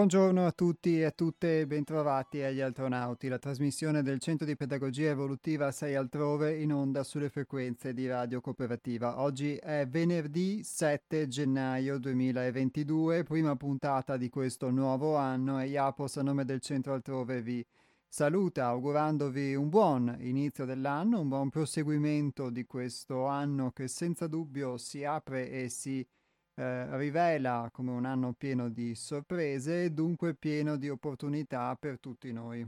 Buongiorno a tutti e a tutte bentrovati agli Altronauti, la trasmissione del Centro di Pedagogia Evolutiva 6 altrove in onda sulle frequenze di Radio Cooperativa. Oggi è venerdì 7 gennaio 2022, prima puntata di questo nuovo anno e Iapos a nome del Centro Altrove vi saluta augurandovi un buon inizio dell'anno, un buon proseguimento di questo anno che senza dubbio si apre e si eh, rivela come un anno pieno di sorprese e dunque pieno di opportunità per tutti noi.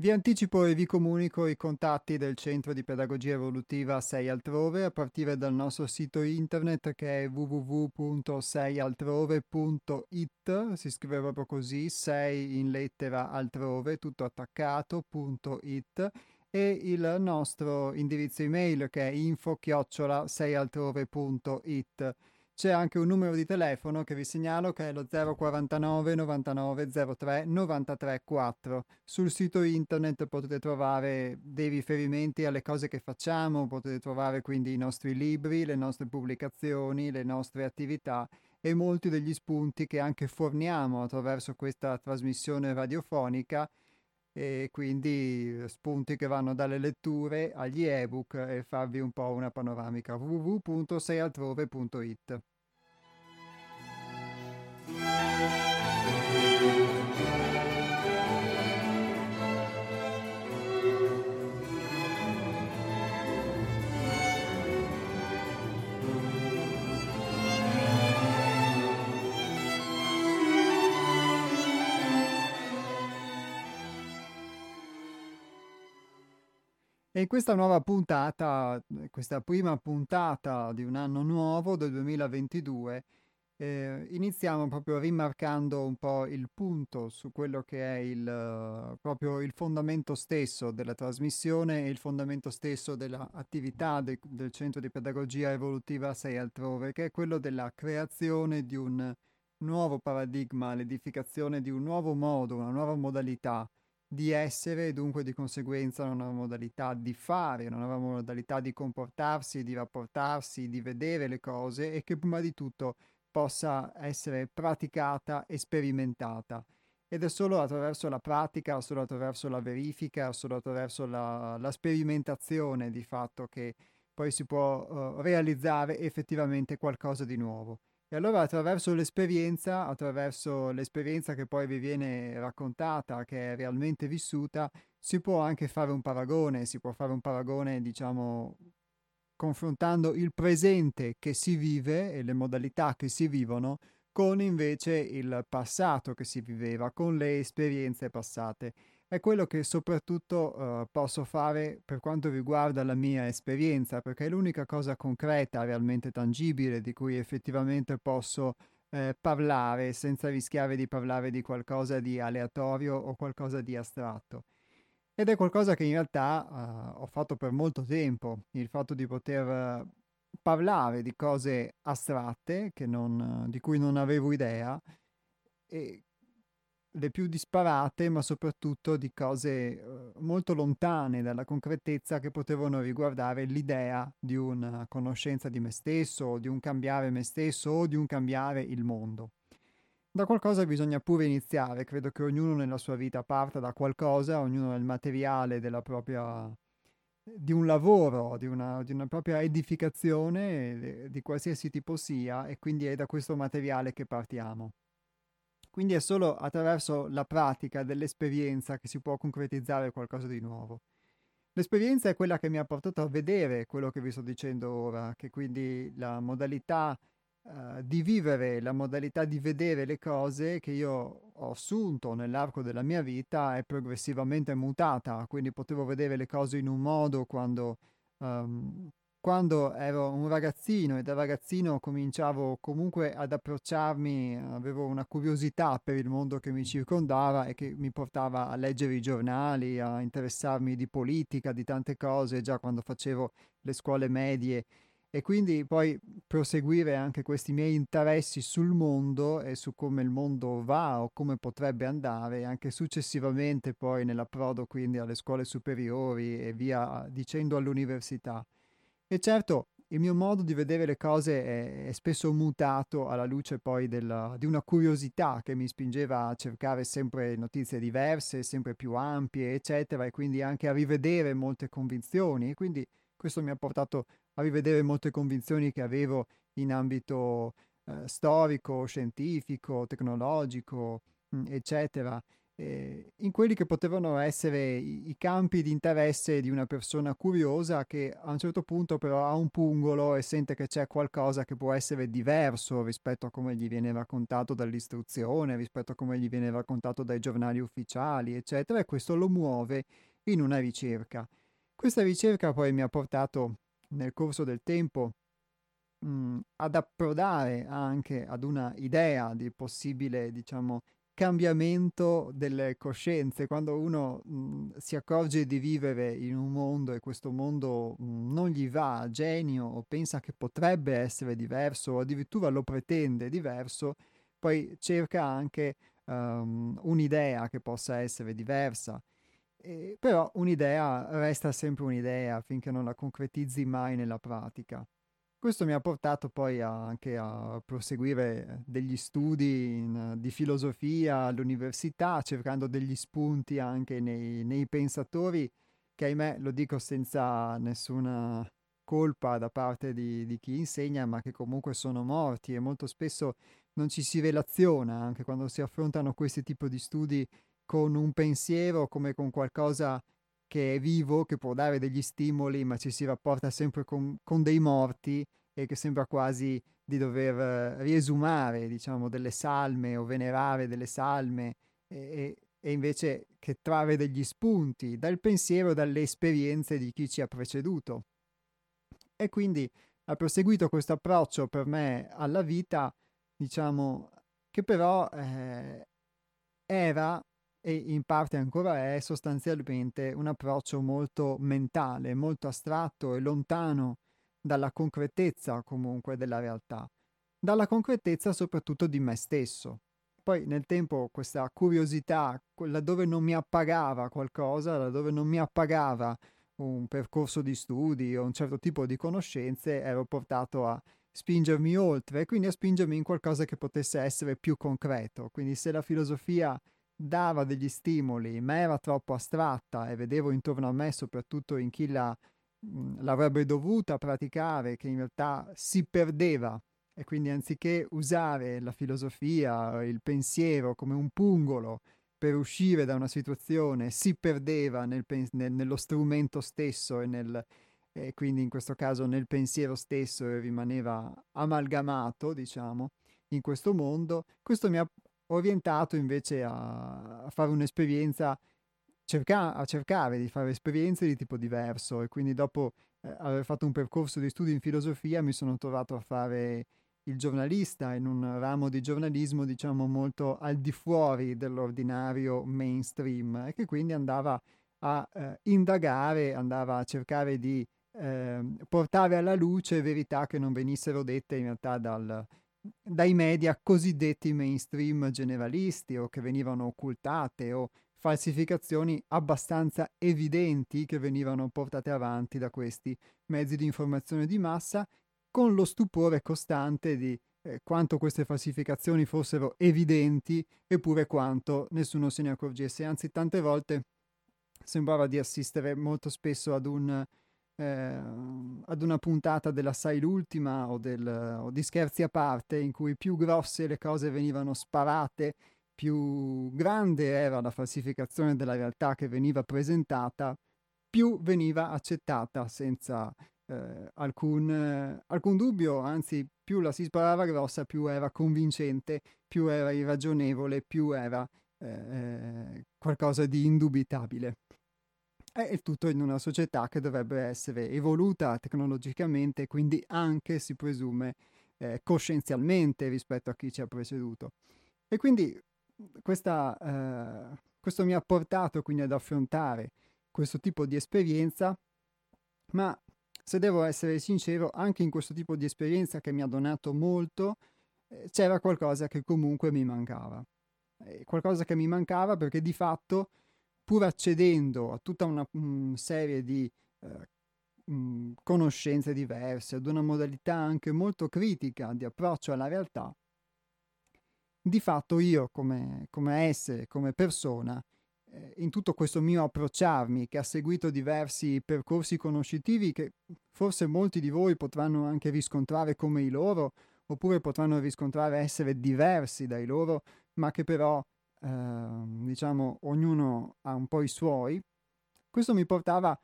Vi anticipo e vi comunico i contatti del Centro di Pedagogia Evolutiva 6 Altrove a partire dal nostro sito internet che è www.seialtrove.it, si scrive proprio così, 6 in lettera altrove, tutto attaccato.it e il nostro indirizzo email che è info-seialtrove.it. C'è anche un numero di telefono che vi segnalo che è lo 049 99 03 93 4. Sul sito internet potete trovare dei riferimenti alle cose che facciamo, potete trovare quindi i nostri libri, le nostre pubblicazioni, le nostre attività e molti degli spunti che anche forniamo attraverso questa trasmissione radiofonica e quindi spunti che vanno dalle letture agli ebook e farvi un po' una panoramica www.seialtrove.it In questa nuova puntata, questa prima puntata di un anno nuovo del 2022, eh, iniziamo proprio rimarcando un po' il punto su quello che è il, uh, proprio il fondamento stesso della trasmissione e il fondamento stesso dell'attività de- del Centro di Pedagogia Evolutiva 6 altrove, che è quello della creazione di un nuovo paradigma, l'edificazione di un nuovo modo, una nuova modalità di essere e dunque di conseguenza una nuova modalità di fare, una nuova modalità di comportarsi, di rapportarsi, di vedere le cose e che prima di tutto possa essere praticata e sperimentata. Ed è solo attraverso la pratica, solo attraverso la verifica, solo attraverso la, la sperimentazione di fatto che poi si può uh, realizzare effettivamente qualcosa di nuovo. E allora attraverso l'esperienza, attraverso l'esperienza che poi vi viene raccontata, che è realmente vissuta, si può anche fare un paragone, si può fare un paragone, diciamo, confrontando il presente che si vive e le modalità che si vivono con invece il passato che si viveva, con le esperienze passate. È quello che soprattutto uh, posso fare per quanto riguarda la mia esperienza, perché è l'unica cosa concreta, realmente tangibile, di cui effettivamente posso eh, parlare senza rischiare di parlare di qualcosa di aleatorio o qualcosa di astratto. Ed è qualcosa che in realtà uh, ho fatto per molto tempo, il fatto di poter uh, parlare di cose astratte non, di cui non avevo idea, e le più disparate, ma soprattutto di cose molto lontane dalla concretezza che potevano riguardare l'idea di una conoscenza di me stesso, o di un cambiare me stesso o di un cambiare il mondo. Da qualcosa bisogna pure iniziare, credo che ognuno nella sua vita parta da qualcosa, ognuno nel materiale della propria, di un lavoro, di una, di una propria edificazione, di qualsiasi tipo sia, e quindi è da questo materiale che partiamo. Quindi è solo attraverso la pratica dell'esperienza che si può concretizzare qualcosa di nuovo. L'esperienza è quella che mi ha portato a vedere quello che vi sto dicendo ora, che quindi la modalità uh, di vivere la modalità di vedere le cose che io ho assunto nell'arco della mia vita è progressivamente mutata, quindi potevo vedere le cose in un modo quando um, quando ero un ragazzino e da ragazzino cominciavo comunque ad approcciarmi, avevo una curiosità per il mondo che mi circondava e che mi portava a leggere i giornali, a interessarmi di politica, di tante cose, già quando facevo le scuole medie e quindi poi proseguire anche questi miei interessi sul mondo e su come il mondo va o come potrebbe andare, anche successivamente poi nell'approdo quindi alle scuole superiori e via dicendo all'università. E certo, il mio modo di vedere le cose è, è spesso mutato alla luce poi della, di una curiosità che mi spingeva a cercare sempre notizie diverse, sempre più ampie, eccetera, e quindi anche a rivedere molte convinzioni. E quindi questo mi ha portato a rivedere molte convinzioni che avevo in ambito eh, storico, scientifico, tecnologico, mh, mm, eccetera eh, in quelli che potevano essere i, i, campi di interesse di una persona curiosa che a un certo punto però ha un pungolo e sente che c'è qualcosa che può essere diverso rispetto a come gli viene raccontato dall'istruzione, rispetto a come gli viene raccontato dai giornali ufficiali, eccetera, e questo lo muove in una ricerca. Questa ricerca poi mi ha portato nel corso del tempo mh, mm, ad approdare anche ad una idea di possibile, diciamo, cambiamento delle coscienze, quando uno mh, mhmm, si accorge di vivere in un mondo e questo mondo mh, mhmm, non gli va a genio o pensa che potrebbe essere diverso o addirittura lo pretende diverso, poi cerca anche um, un'idea che possa essere diversa. E, però un'idea resta sempre un'idea finché non la concretizzi mai nella pratica. Questo mi ha portato poi a, anche a proseguire degli studi in, di filosofia all'università, cercando degli spunti anche nei, nei pensatori, che ahimè lo dico senza nessuna colpa da parte di, di, chi insegna, ma che comunque sono morti e molto spesso non ci si relaziona anche quando si affrontano questi tipi di studi con un pensiero come con qualcosa che è vivo, che può dare degli stimoli, ma ci si rapporta sempre con, con dei morti e che sembra quasi di dover eh, riesumare, diciamo, delle salme o venerare delle salme e, e invece che trarre degli spunti dal pensiero, dalle esperienze di chi ci ha preceduto. E quindi ha proseguito questo approccio per me alla vita, diciamo, che però eh, era e in parte ancora è sostanzialmente un approccio molto mentale, molto astratto e lontano dalla concretezza comunque della realtà, dalla concretezza soprattutto di me stesso. Poi nel tempo questa curiosità, laddove non mi appagava qualcosa, laddove non mi appagava un percorso di studi o un certo tipo di conoscenze, ero portato a spingermi oltre e quindi a spingermi in qualcosa che potesse essere più concreto. Quindi se la filosofia dava degli stimoli, ma era troppo astratta e vedevo intorno a me, soprattutto in chi la, mh, l'avrebbe dovuta praticare, che in realtà si perdeva e quindi anziché usare la filosofia, il pensiero come un pungolo per uscire da una situazione, si perdeva nel pen- nel, nello strumento stesso e, nel, e quindi in questo caso nel pensiero stesso e rimaneva amalgamato, diciamo, in questo mondo. Questo mi ha orientato invece a, fare un'esperienza, cerca, a cercare di fare esperienze di tipo diverso e quindi dopo eh, aver fatto un percorso di studi in filosofia mi sono trovato a fare il giornalista in un ramo di giornalismo diciamo molto al di fuori dell'ordinario mainstream e che quindi andava a eh, indagare, andava a cercare di eh, portare alla luce verità che non venissero dette in realtà dal, dai media cosiddetti mainstream generalisti o che venivano occultate o falsificazioni abbastanza evidenti che venivano portate avanti da questi mezzi di informazione di massa con lo stupore costante di eh, quanto queste falsificazioni fossero evidenti eppure quanto nessuno se ne accorgesse. Anzi, tante volte sembrava di assistere molto spesso ad un eh, ad una puntata dell'Assai l'ultima o, del, o di Scherzi a parte in cui più grosse le cose venivano sparate, più grande era la falsificazione della realtà che veniva presentata, più veniva accettata senza eh, alcun, eh, alcun, dubbio, anzi più la si sparava grossa, più era convincente, più era irragionevole, più era eh, eh, qualcosa di indubitabile. E il tutto in una società che dovrebbe essere evoluta tecnologicamente, quindi anche, si presume, eh, coscienzialmente rispetto a chi ci ha preceduto. E quindi questa, eh, questo mi ha portato quindi ad affrontare questo tipo di esperienza, ma se devo essere sincero, anche in questo tipo di esperienza che mi ha donato molto, eh, c'era qualcosa che comunque mi mancava. Eh, qualcosa che mi mancava perché di fatto, pur accedendo a tutta una um, serie di eh, um, conoscenze diverse, ad una modalità anche molto critica di approccio alla realtà, di fatto io come, come essere, come persona, eh, in tutto questo mio approcciarmi, che ha seguito diversi percorsi conoscitivi che forse molti di voi potranno anche riscontrare come i loro, oppure potranno riscontrare essere diversi dai loro, ma che però, eh, diciamo, ognuno ha un po' i suoi. Questo mi portava,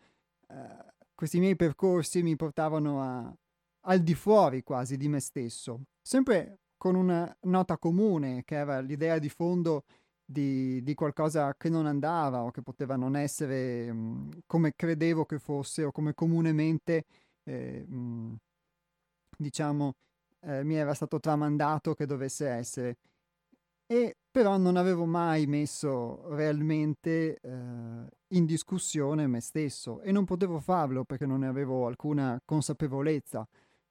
eh, questi miei percorsi mi portavano a, al di fuori quasi di me stesso, sempre con una nota comune, che era l'idea di fondo di, di, qualcosa che non andava o che poteva non essere mh, mm, come credevo che fosse o come comunemente, eh, mh, mm, diciamo, eh, mi era stato tramandato che dovesse essere. E però non avevo mai messo realmente eh, in discussione me stesso e non potevo farlo perché non ne avevo alcuna consapevolezza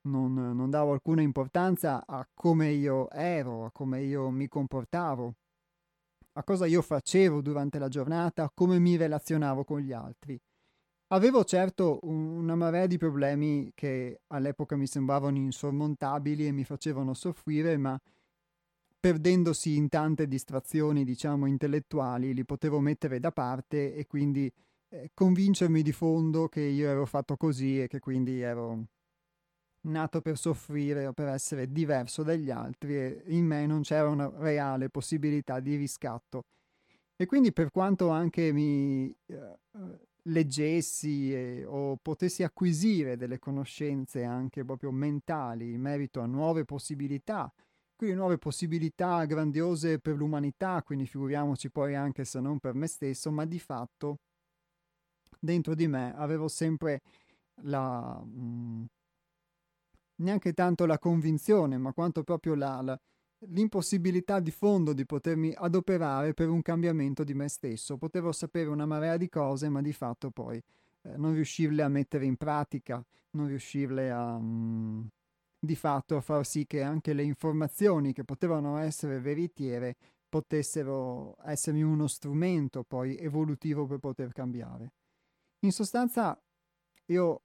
non, non davo alcuna importanza a come io ero, a come io mi comportavo, a cosa io facevo durante la giornata, a come mi relazionavo con gli altri. Avevo certo una marea di problemi che all'epoca mi sembravano insormontabili e mi facevano soffrire, ma perdendosi in tante distrazioni, diciamo, intellettuali, li potevo mettere da parte e quindi eh, convincermi di fondo che io ero fatto così e che quindi ero nato per soffrire o per essere diverso dagli altri e in me non c'era una reale possibilità di riscatto. E quindi per quanto anche mi eh, leggessi e, o potessi acquisire delle conoscenze anche proprio mentali in merito a nuove possibilità, quindi nuove possibilità grandiose per l'umanità, quindi figuriamoci poi anche se non per me stesso, ma di fatto dentro di me avevo sempre la, mh, mm, neanche tanto la convinzione, ma quanto proprio la, la, l'impossibilità di fondo di potermi adoperare per un cambiamento di me stesso. Potevo sapere una marea di cose, ma di fatto poi eh, non riuscirle a mettere in pratica, non riuscirle a... Mh, mm, di fatto a far sì che anche le informazioni che potevano essere veritiere potessero essermi uno strumento poi evolutivo per poter cambiare. In sostanza, io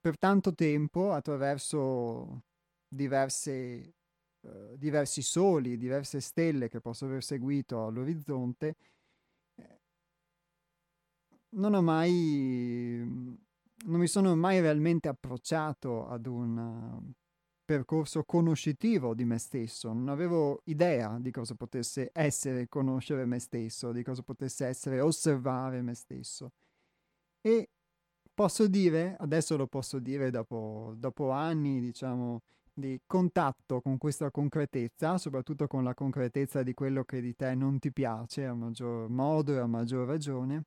per tanto tempo attraverso diverse, uh, diversi soli, diverse stelle che posso aver seguito all'orizzonte, eh, non ho mai, non mi sono mai realmente approcciato ad un percorso conoscitivo di me stesso, non avevo idea di cosa potesse essere conoscere me stesso, di cosa potesse essere osservare me stesso. E posso dire, adesso lo posso dire dopo, dopo anni, diciamo, di contatto con questa concretezza, soprattutto con la concretezza di quello che di te non ti piace a maggior modo e a maggior ragione,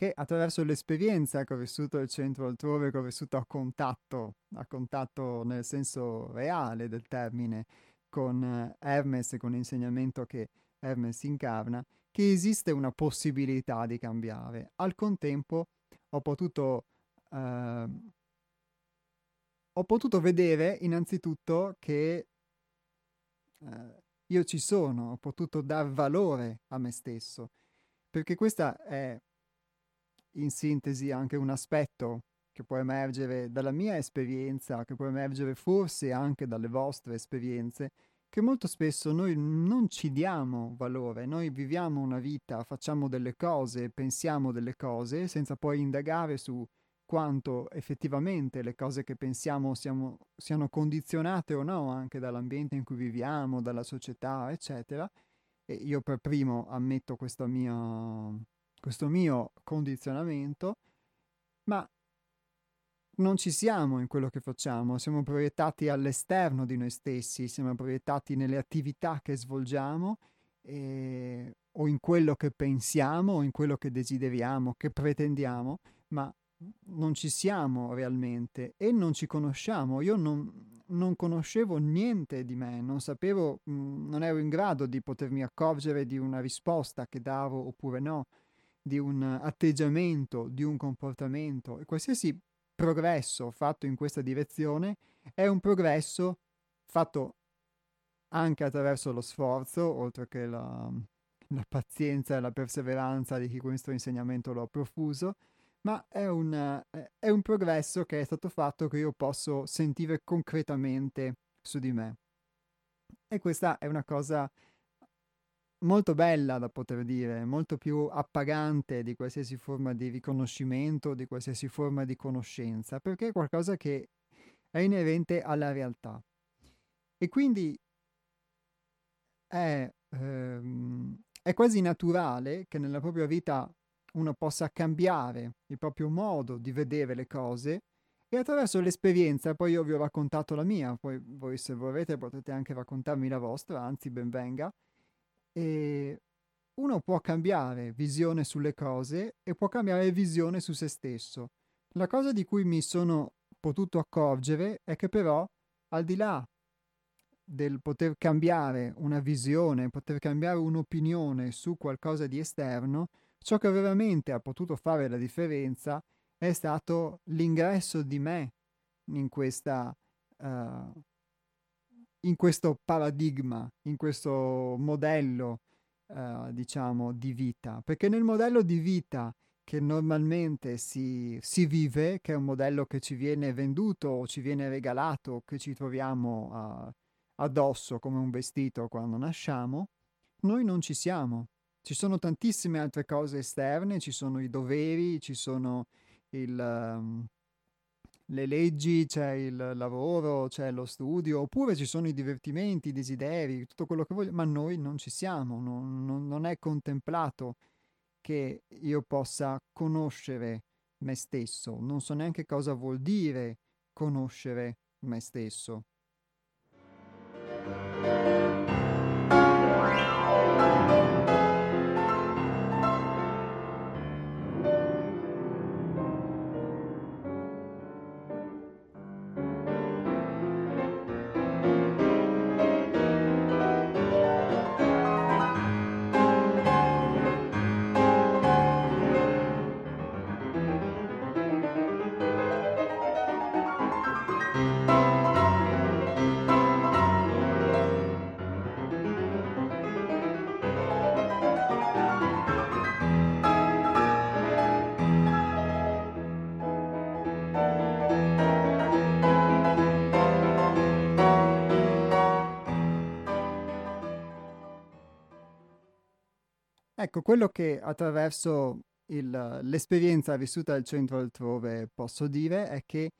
che attraverso l'esperienza che ho vissuto al centro altrove, che ho vissuto a contatto, a contatto nel senso reale del termine, con Hermes e con l'insegnamento che Hermes incarna, che esiste una possibilità di cambiare. Al contempo, ho potuto, eh, ho potuto vedere innanzitutto che eh, io ci sono, ho potuto dar valore a me stesso, perché questa è in sintesi anche un aspetto che può emergere dalla mia esperienza, che può emergere forse anche dalle vostre esperienze, che molto spesso noi non ci diamo valore, noi viviamo una vita, facciamo delle cose, pensiamo delle cose senza poi indagare su quanto effettivamente le cose che pensiamo siamo, siano condizionate o no anche dall'ambiente in cui viviamo, dalla società, eccetera. E io per primo ammetto questo mio, questo mio condizionamento, ma non ci siamo in quello che facciamo, siamo proiettati all'esterno di noi stessi, siamo proiettati nelle attività che svolgiamo e o in quello che pensiamo o in quello che desideriamo, che pretendiamo, ma non ci siamo realmente e non ci conosciamo. Io non, non conoscevo niente di me, non sapevo, mh, mm, non ero in grado di potermi accorgere di una risposta che davo oppure no, di un atteggiamento, di un comportamento e qualsiasi progresso fatto in questa direzione è un progresso fatto anche attraverso lo sforzo, oltre che la, la pazienza e la perseveranza di chi questo insegnamento lo ha profuso, ma è un, è un progresso che è stato fatto che io posso sentire concretamente su di me. E questa è una cosa molto bella da poter dire, molto più appagante di qualsiasi forma di riconoscimento, di qualsiasi forma di conoscenza, perché è qualcosa che è inerente alla realtà. E quindi è, ehm, è quasi naturale che nella propria vita uno possa cambiare il proprio modo di vedere le cose e attraverso l'esperienza, poi io vi ho raccontato la mia, poi voi se vorrete potete anche raccontarmi la vostra, anzi ben venga, e uno può cambiare visione sulle cose e può cambiare visione su se stesso. La cosa di cui mi sono potuto accorgere è che però al di là del poter cambiare una visione, poter cambiare un'opinione su qualcosa di esterno, ciò che veramente ha potuto fare la differenza è stato l'ingresso di me in questa uh, in questo paradigma, in questo modello, uh, diciamo, di vita. Perché nel modello di vita che normalmente si, si, vive, che è un modello che ci viene venduto o ci viene regalato, che ci troviamo uh, addosso come un vestito quando nasciamo, noi non ci siamo. Ci sono tantissime altre cose esterne, ci sono i doveri, ci sono il... Um, le leggi, c'è il lavoro, c'è lo studio, oppure ci sono i divertimenti, i desideri, tutto quello che voglio, ma noi non ci siamo, non, non, non è contemplato che io possa conoscere me stesso, non so neanche cosa vuol dire conoscere me stesso. Ecco, quello che attraverso il, l'esperienza vissuta al centro altrove posso dire è che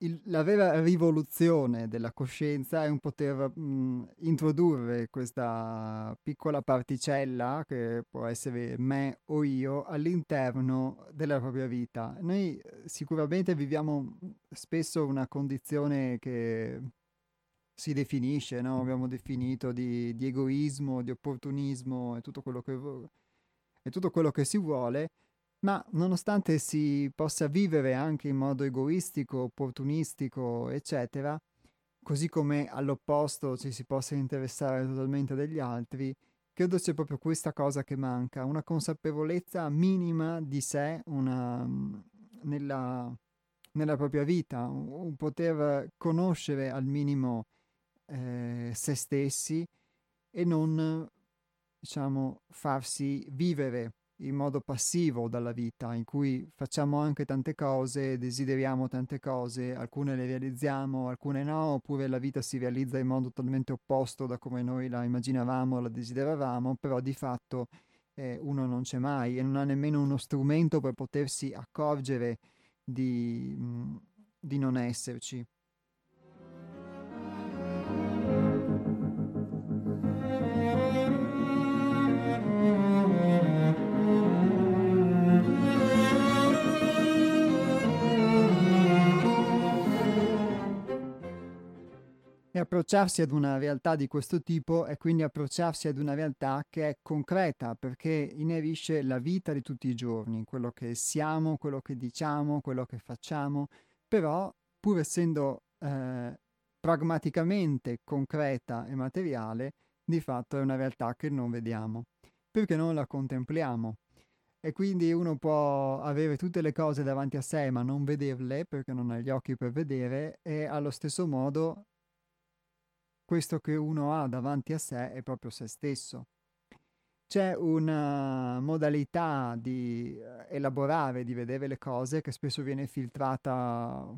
il, la vera rivoluzione della coscienza è un poter mh, introdurre questa piccola particella, che può essere me o io, all'interno della propria vita. Noi eh, sicuramente viviamo spesso una condizione che si definisce, no? abbiamo definito di, di, egoismo, di opportunismo e tutto, quello che, tutto quello che si vuole, ma nonostante si possa vivere anche in modo egoistico, opportunistico, eccetera, così come all'opposto ci si possa interessare totalmente degli altri, credo sia proprio questa cosa che manca, una consapevolezza minima di sé una, nella, nella propria vita, un poter conoscere al minimo eh, se stessi e non, diciamo, farsi vivere in modo passivo dalla vita, in cui facciamo anche tante cose, desideriamo tante cose, alcune le realizziamo, alcune no, oppure la vita si realizza in modo totalmente opposto da come noi la immaginavamo, la desideravamo, però di fatto eh, uno non c'è mai e non ha nemmeno uno strumento per potersi accorgere di, mh, di non esserci. E approcciarsi ad una realtà di questo tipo è quindi approcciarsi ad una realtà che è concreta perché inerisce la vita di tutti i giorni, quello che siamo, quello che diciamo, quello che facciamo, però pur essendo eh, pragmaticamente concreta e materiale, di fatto è una realtà che non vediamo, perché non la contempliamo. E quindi uno può avere tutte le cose davanti a sé ma non vederle perché non ha gli occhi per vedere e allo stesso modo questo che uno ha davanti a sé è proprio se stesso. C'è una modalità di eh, elaborare, di vedere le cose che spesso viene filtrata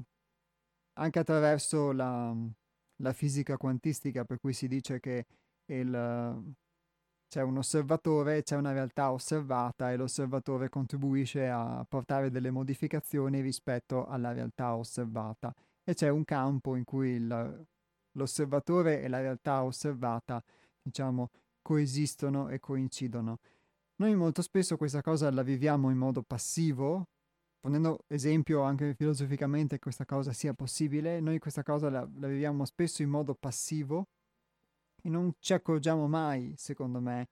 anche attraverso la, la fisica quantistica, per cui si dice che il, c'è un osservatore, c'è una realtà osservata e l'osservatore contribuisce a portare delle modificazioni rispetto alla realtà osservata e c'è un campo in cui il, l'osservatore e la realtà osservata, diciamo, coesistono e coincidono. Noi molto spesso questa cosa la viviamo in modo passivo, ponendo esempio anche filosoficamente questa cosa sia possibile, noi questa cosa la, la viviamo spesso in modo passivo e non ci accorgiamo mai, secondo me,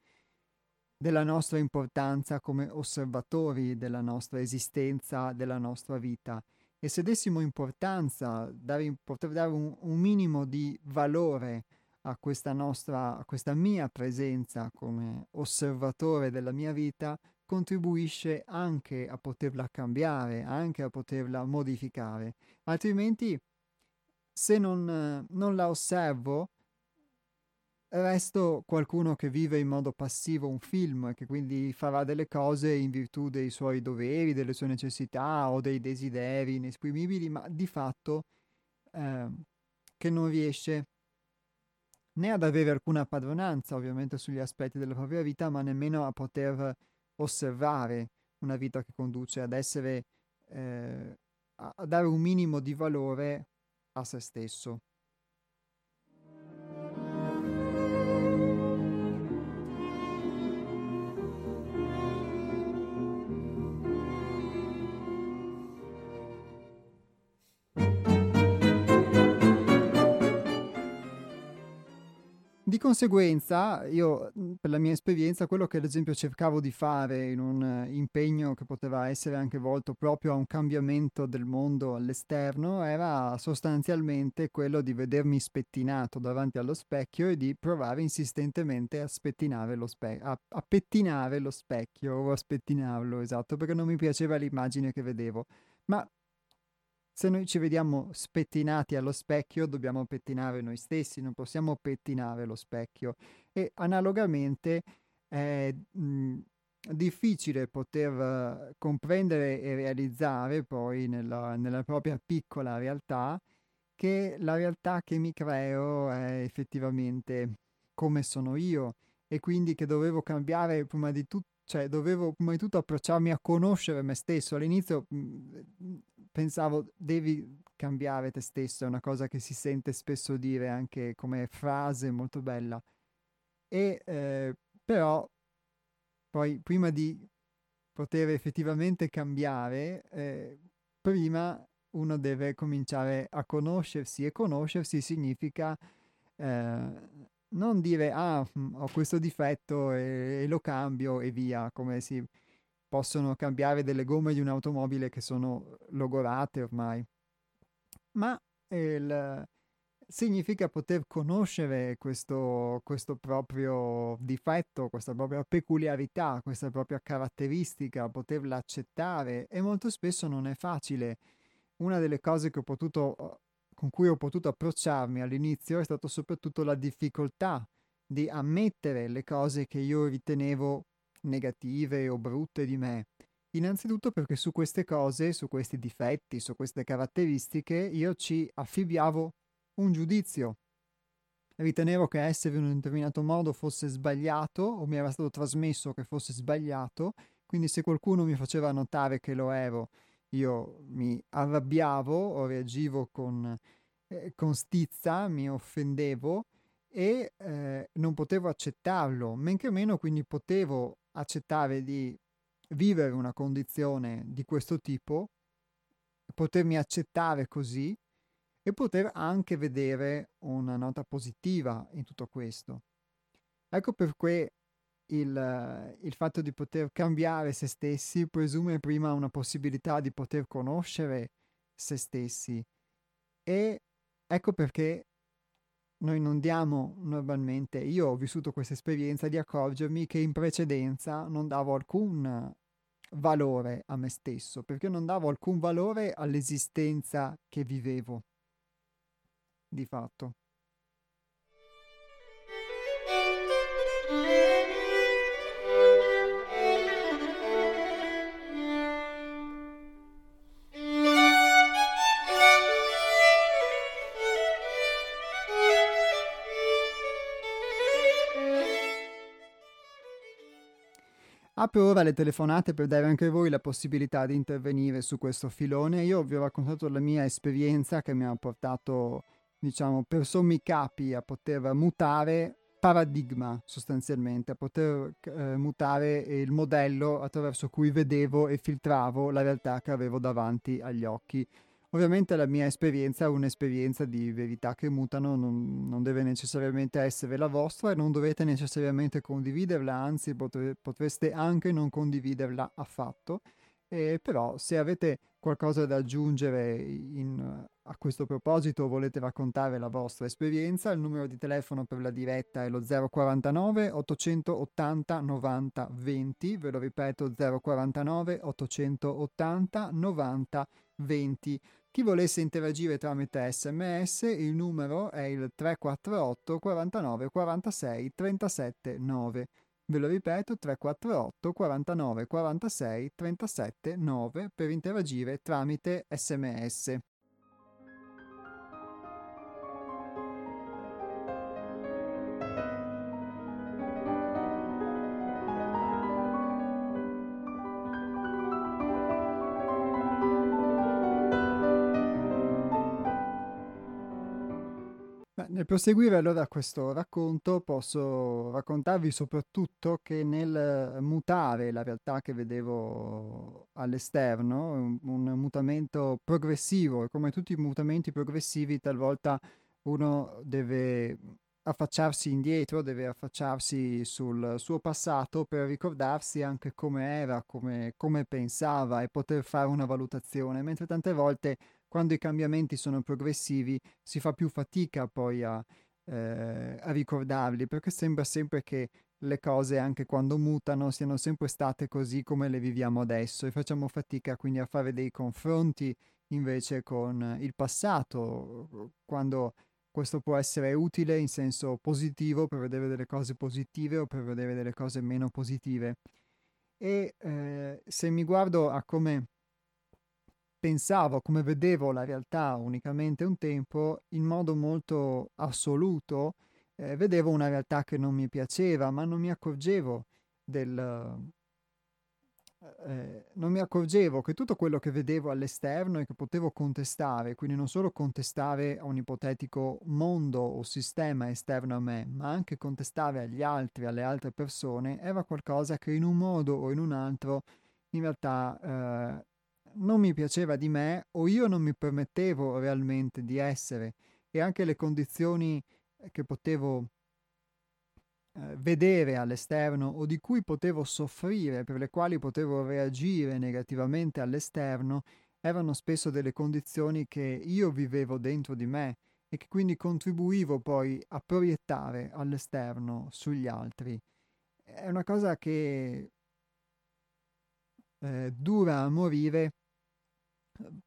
della nostra importanza come osservatori della nostra esistenza, della nostra vita. E se dessimo importanza, dare, poter dare un, un minimo di valore a questa nostra, a questa mia presenza come osservatore della mia vita, contribuisce anche a poterla cambiare, anche a poterla modificare. Altrimenti, se non, non la osservo, resto qualcuno che vive in modo passivo un film e che quindi farà delle cose in virtù dei suoi doveri, delle sue necessità o dei desideri inesprimibili, ma di fatto eh, che non riesce né ad avere alcuna padronanza ovviamente sugli aspetti della propria vita, ma nemmeno a poter osservare una vita che conduce ad essere, eh, a dare un minimo di valore a se stesso. Di conseguenza, io mhmm, per la mia esperienza, quello che ad esempio cercavo di fare in un impegno che poteva essere anche volto proprio a un cambiamento del mondo all'esterno era sostanzialmente quello di vedermi spettinato davanti allo specchio e di provare insistentemente a spettinare lo specchio, a, a pettinare lo specchio o a spettinarlo, esatto, perché non mi piaceva l'immagine che vedevo. Ma se noi ci vediamo spettinati allo specchio, dobbiamo pettinare noi stessi, non possiamo pettinare lo specchio. E analogamente è mh, difficile poter comprendere e realizzare poi nella, nella propria piccola realtà che la realtà che mi creo è effettivamente come sono io e quindi che dovevo cambiare prima di tutto cioè dovevo prima di tutto approcciarmi a conoscere me stesso. All'inizio mh, pensavo devi cambiare te stesso, è una cosa che si sente spesso dire anche come frase molto bella. E eh, però poi prima di poter effettivamente cambiare, eh, prima uno deve cominciare a conoscersi e conoscersi significa eh, non dire ah mm, ho questo difetto e, e, lo cambio e via, come si possono cambiare delle gomme di un'automobile che sono logorate ormai, ma il, significa poter conoscere questo, questo proprio difetto, questa propria peculiarità, questa propria caratteristica, poterla accettare e molto spesso non è facile. Una delle cose che ho potuto con cui ho potuto approcciarmi all'inizio è stato soprattutto la difficoltà di ammettere le cose che io ritenevo negative o brutte di me. Innanzitutto perché su queste cose, su questi difetti, su queste caratteristiche, io ci affibbiavo un giudizio. Ritenevo che essere in un determinato modo fosse sbagliato o mi era stato trasmesso che fosse sbagliato, quindi se qualcuno mi faceva notare che lo ero io mi arrabbiavo o reagivo con, eh, con stizza, mi offendevo e eh, non potevo accettarlo, men che meno quindi potevo accettare di vivere una condizione di questo tipo, potermi accettare così, e poter anche vedere una nota positiva in tutto questo. Ecco perché il, il, fatto di poter cambiare se stessi presume prima una possibilità di poter conoscere se stessi e ecco perché noi non diamo normalmente, io ho vissuto questa esperienza di accorgermi che in precedenza non davo alcun valore a me stesso, perché non davo alcun valore all'esistenza che vivevo, di fatto. Apro ora le telefonate per dare anche a voi la possibilità di intervenire su questo filone. Io vi ho raccontato la mia esperienza che mi ha portato, diciamo, per sommi capi a poter mutare paradigma sostanzialmente, a poter eh, mutare il modello attraverso cui vedevo e filtravo la realtà che avevo davanti agli occhi. Ovviamente la mia esperienza è un'esperienza di verità che mutano, non, non, deve necessariamente essere la vostra e non dovete necessariamente condividerla, anzi potre, potreste anche non condividerla affatto. Eh, però se avete qualcosa da aggiungere in, a questo proposito o volete raccontare la vostra esperienza, il numero di telefono per la diretta è lo 049 880 90 20, ve lo ripeto 049 880 90 20. Chi volesse interagire tramite sms, il numero è il 348 49 46 37 9. Ve lo ripeto, 348 49 46 37 9 per interagire tramite sms. Nel proseguire allora questo racconto posso raccontarvi soprattutto che nel mutare la realtà che vedevo all'esterno, un, un mutamento progressivo e come tutti i mutamenti progressivi talvolta uno deve affacciarsi indietro, deve affacciarsi sul suo passato per ricordarsi anche come era, come, come pensava e poter fare una valutazione, mentre tante volte quando i cambiamenti sono progressivi si fa più fatica poi a, eh, a ricordarli, perché sembra sempre che le cose, anche quando mutano, siano sempre state così come le viviamo adesso e facciamo fatica quindi a fare dei confronti invece con il passato, quando questo può essere utile in senso positivo per vedere delle cose positive o per vedere delle cose meno positive. E eh, se mi guardo a come pensavo, come vedevo la realtà unicamente un tempo, in modo molto assoluto, eh, vedevo una realtà che non mi piaceva, ma non mi accorgevo del... Eh, non mi accorgevo che tutto quello che vedevo all'esterno e che potevo contestare, quindi non solo contestare a un ipotetico mondo o sistema esterno a me, ma anche contestare agli altri, alle altre persone, era qualcosa che in un modo o in un altro in realtà eh, non mi piaceva di me o io non mi permettevo realmente di essere e anche le condizioni eh, che potevo eh, vedere all'esterno o di cui potevo soffrire, per le quali potevo reagire negativamente all'esterno, erano spesso delle condizioni che io vivevo dentro di me e che quindi contribuivo poi a proiettare all'esterno sugli altri. È una cosa che eh, dura a morire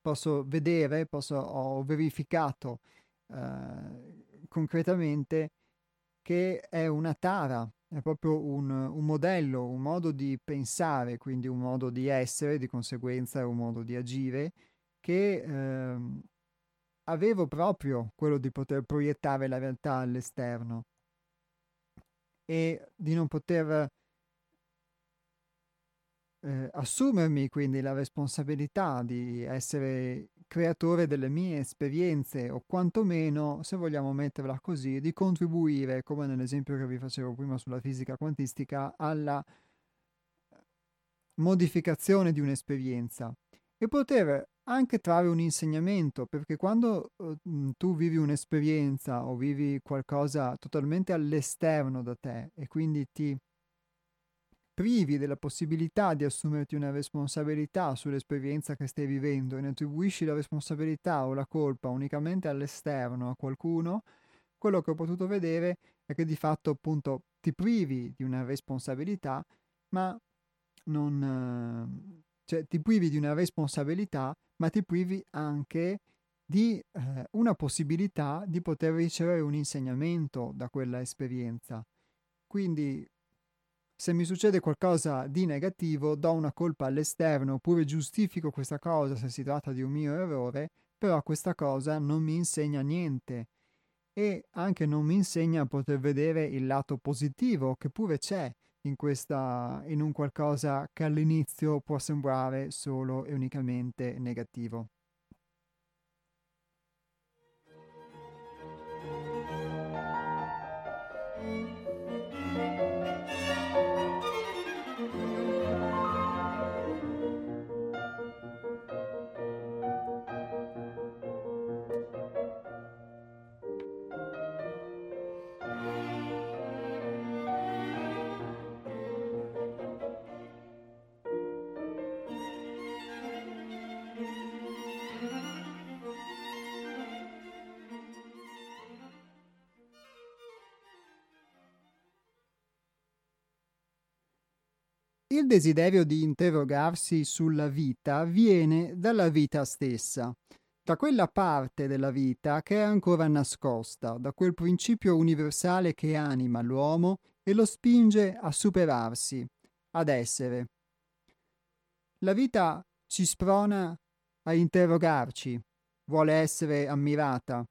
posso vedere, posso, ho verificato eh, concretamente che è una tara, è proprio un, un, modello, un modo di pensare, quindi un modo di essere, di conseguenza un modo di agire, che eh, avevo proprio quello di poter proiettare la realtà all'esterno e di non poter eh, assumermi quindi la responsabilità di essere creatore delle mie esperienze o quantomeno, se vogliamo metterla così, di contribuire, come nell'esempio che vi facevo prima sulla fisica quantistica, alla modificazione di un'esperienza. E poter anche trarre un insegnamento, perché quando uh, tu vivi un'esperienza o vivi qualcosa totalmente all'esterno da te e quindi ti privi della possibilità di assumerti una responsabilità sull'esperienza che stai vivendo e ne attribuisci la responsabilità o la colpa unicamente all'esterno a qualcuno, quello che ho potuto vedere è che di fatto appunto ti privi di una responsabilità, ma non... cioè ti privi di una responsabilità, ma ti privi anche di eh, una possibilità di poter ricevere un insegnamento da quella esperienza. Quindi se mi succede qualcosa di negativo, do una colpa all'esterno oppure giustifico questa cosa se si tratta di un mio errore, però questa cosa non mi insegna niente e anche non mi insegna a poter vedere il lato positivo che pure c'è in, questa, in un qualcosa che all'inizio può sembrare solo e unicamente negativo. Il desiderio di interrogarsi sulla vita viene dalla vita stessa, da quella parte della vita che è ancora nascosta, da quel principio universale che anima l'uomo e lo spinge a superarsi, ad essere. La vita ci sprona a interrogarci, vuole essere ammirata.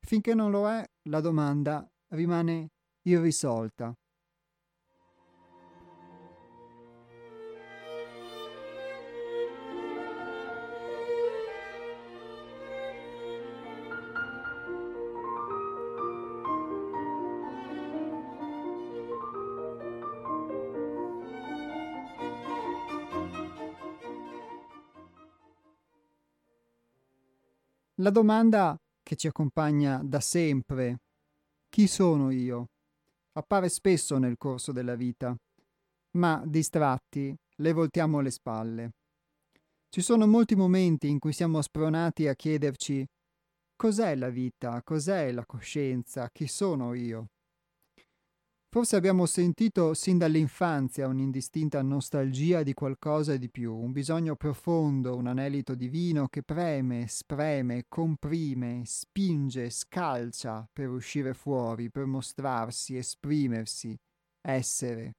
Finché non lo è, la domanda rimane irrisolta. La domanda che ci accompagna da sempre, chi sono io? Appare spesso nel corso della vita, ma distratti le voltiamo le spalle. Ci sono molti momenti in cui siamo spronati a chiederci cos'è la vita, cos'è la coscienza, chi sono io? Forse abbiamo sentito sin dall'infanzia un'indistinta nostalgia di qualcosa di più, un bisogno profondo, un anelito divino che preme, spreme, comprime, spinge, scalcia per uscire fuori, per mostrarsi, esprimersi, essere.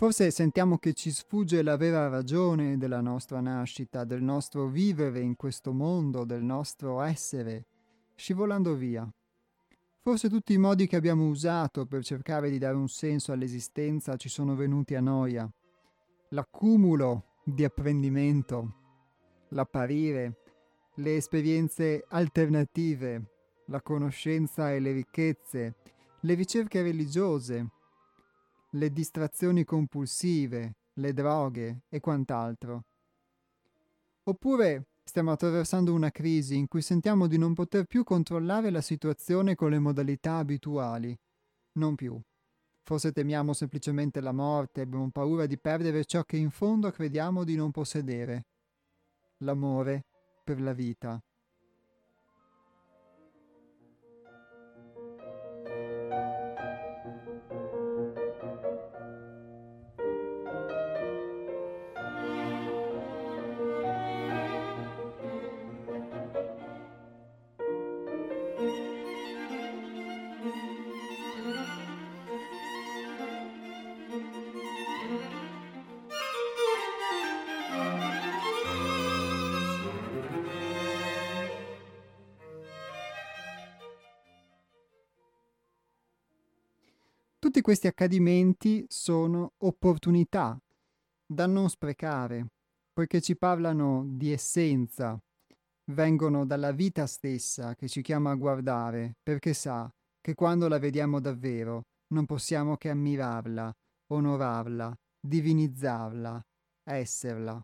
Forse sentiamo che ci sfugge la vera ragione della nostra nascita, del nostro vivere in questo mondo, del nostro essere, scivolando via. Forse tutti i modi che abbiamo usato per cercare di dare un senso all'esistenza ci sono venuti a noia. L'accumulo di apprendimento, l'apparire, le esperienze alternative, la conoscenza e le ricchezze, le ricerche religiose, le distrazioni compulsive, le droghe e quant'altro. Oppure stiamo attraversando una crisi in cui sentiamo di non poter più controllare la situazione con le modalità abituali. Non più. Forse temiamo semplicemente la morte, abbiamo paura di perdere ciò che in fondo crediamo di non possedere. L'amore per la vita. Questi accadimenti sono opportunità da non sprecare, poiché ci parlano di essenza, vengono dalla vita stessa che ci chiama a guardare, perché sa che quando la vediamo davvero non possiamo che ammirarla, onorarla, divinizzarla, esserla.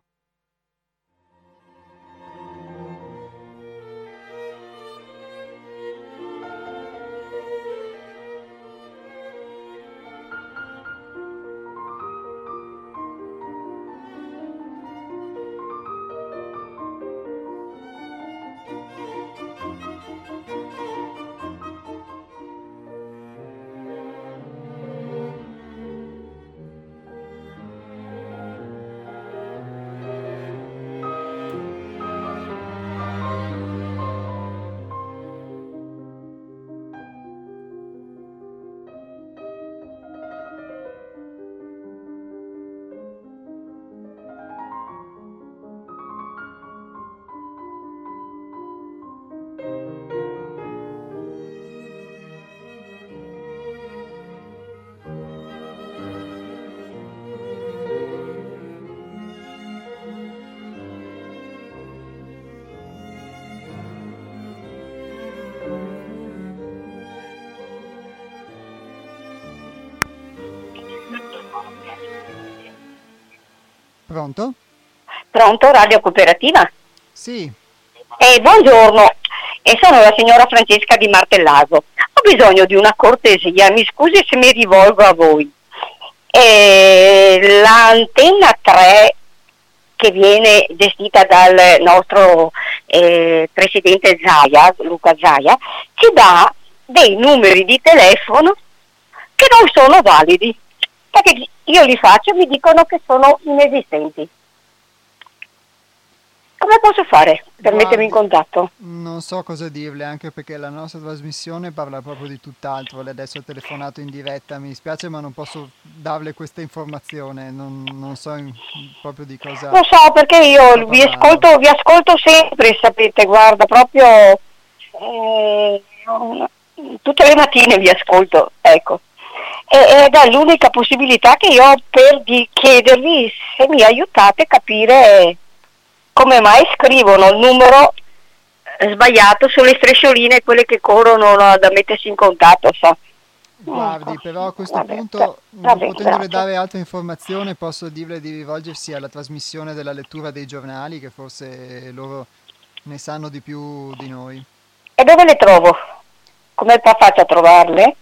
Pronto? Pronto, Radio Cooperativa? Sì. Eh, buongiorno, eh, sono la signora Francesca di Martellaso. Ho bisogno di una cortesia, mi scusi se mi rivolgo a voi. Eh, l'antenna 3 che viene gestita dal nostro eh, presidente Zaia, Luca Zaia, ci dà dei numeri di telefono che non sono validi perché io li faccio e mi dicono che sono inesistenti. Come posso fare per Guardi, mettermi in contatto? Non so cosa dirle, anche perché la nostra trasmissione parla proprio di tutt'altro. Lei adesso ha telefonato in diretta, mi dispiace, ma non posso darle questa informazione. Non, non so in, proprio di cosa. Lo so perché io vi ascolto, vi ascolto, sempre, sapete, guarda, proprio eh, tutte le mattine vi ascolto, ecco ed è l'unica possibilità che io ho per chiedervi se mi aiutate a capire come mai scrivono il numero sbagliato sulle striscioline quelle che corrono no, da mettersi in contatto so. Guardi, ecco. però a questo vabbè, punto, vabbè, non potendole dare altre informazioni, posso dirle di rivolgersi alla trasmissione della lettura dei giornali, che forse loro ne sanno di più di noi. E dove le trovo? Come faccio a trovarle?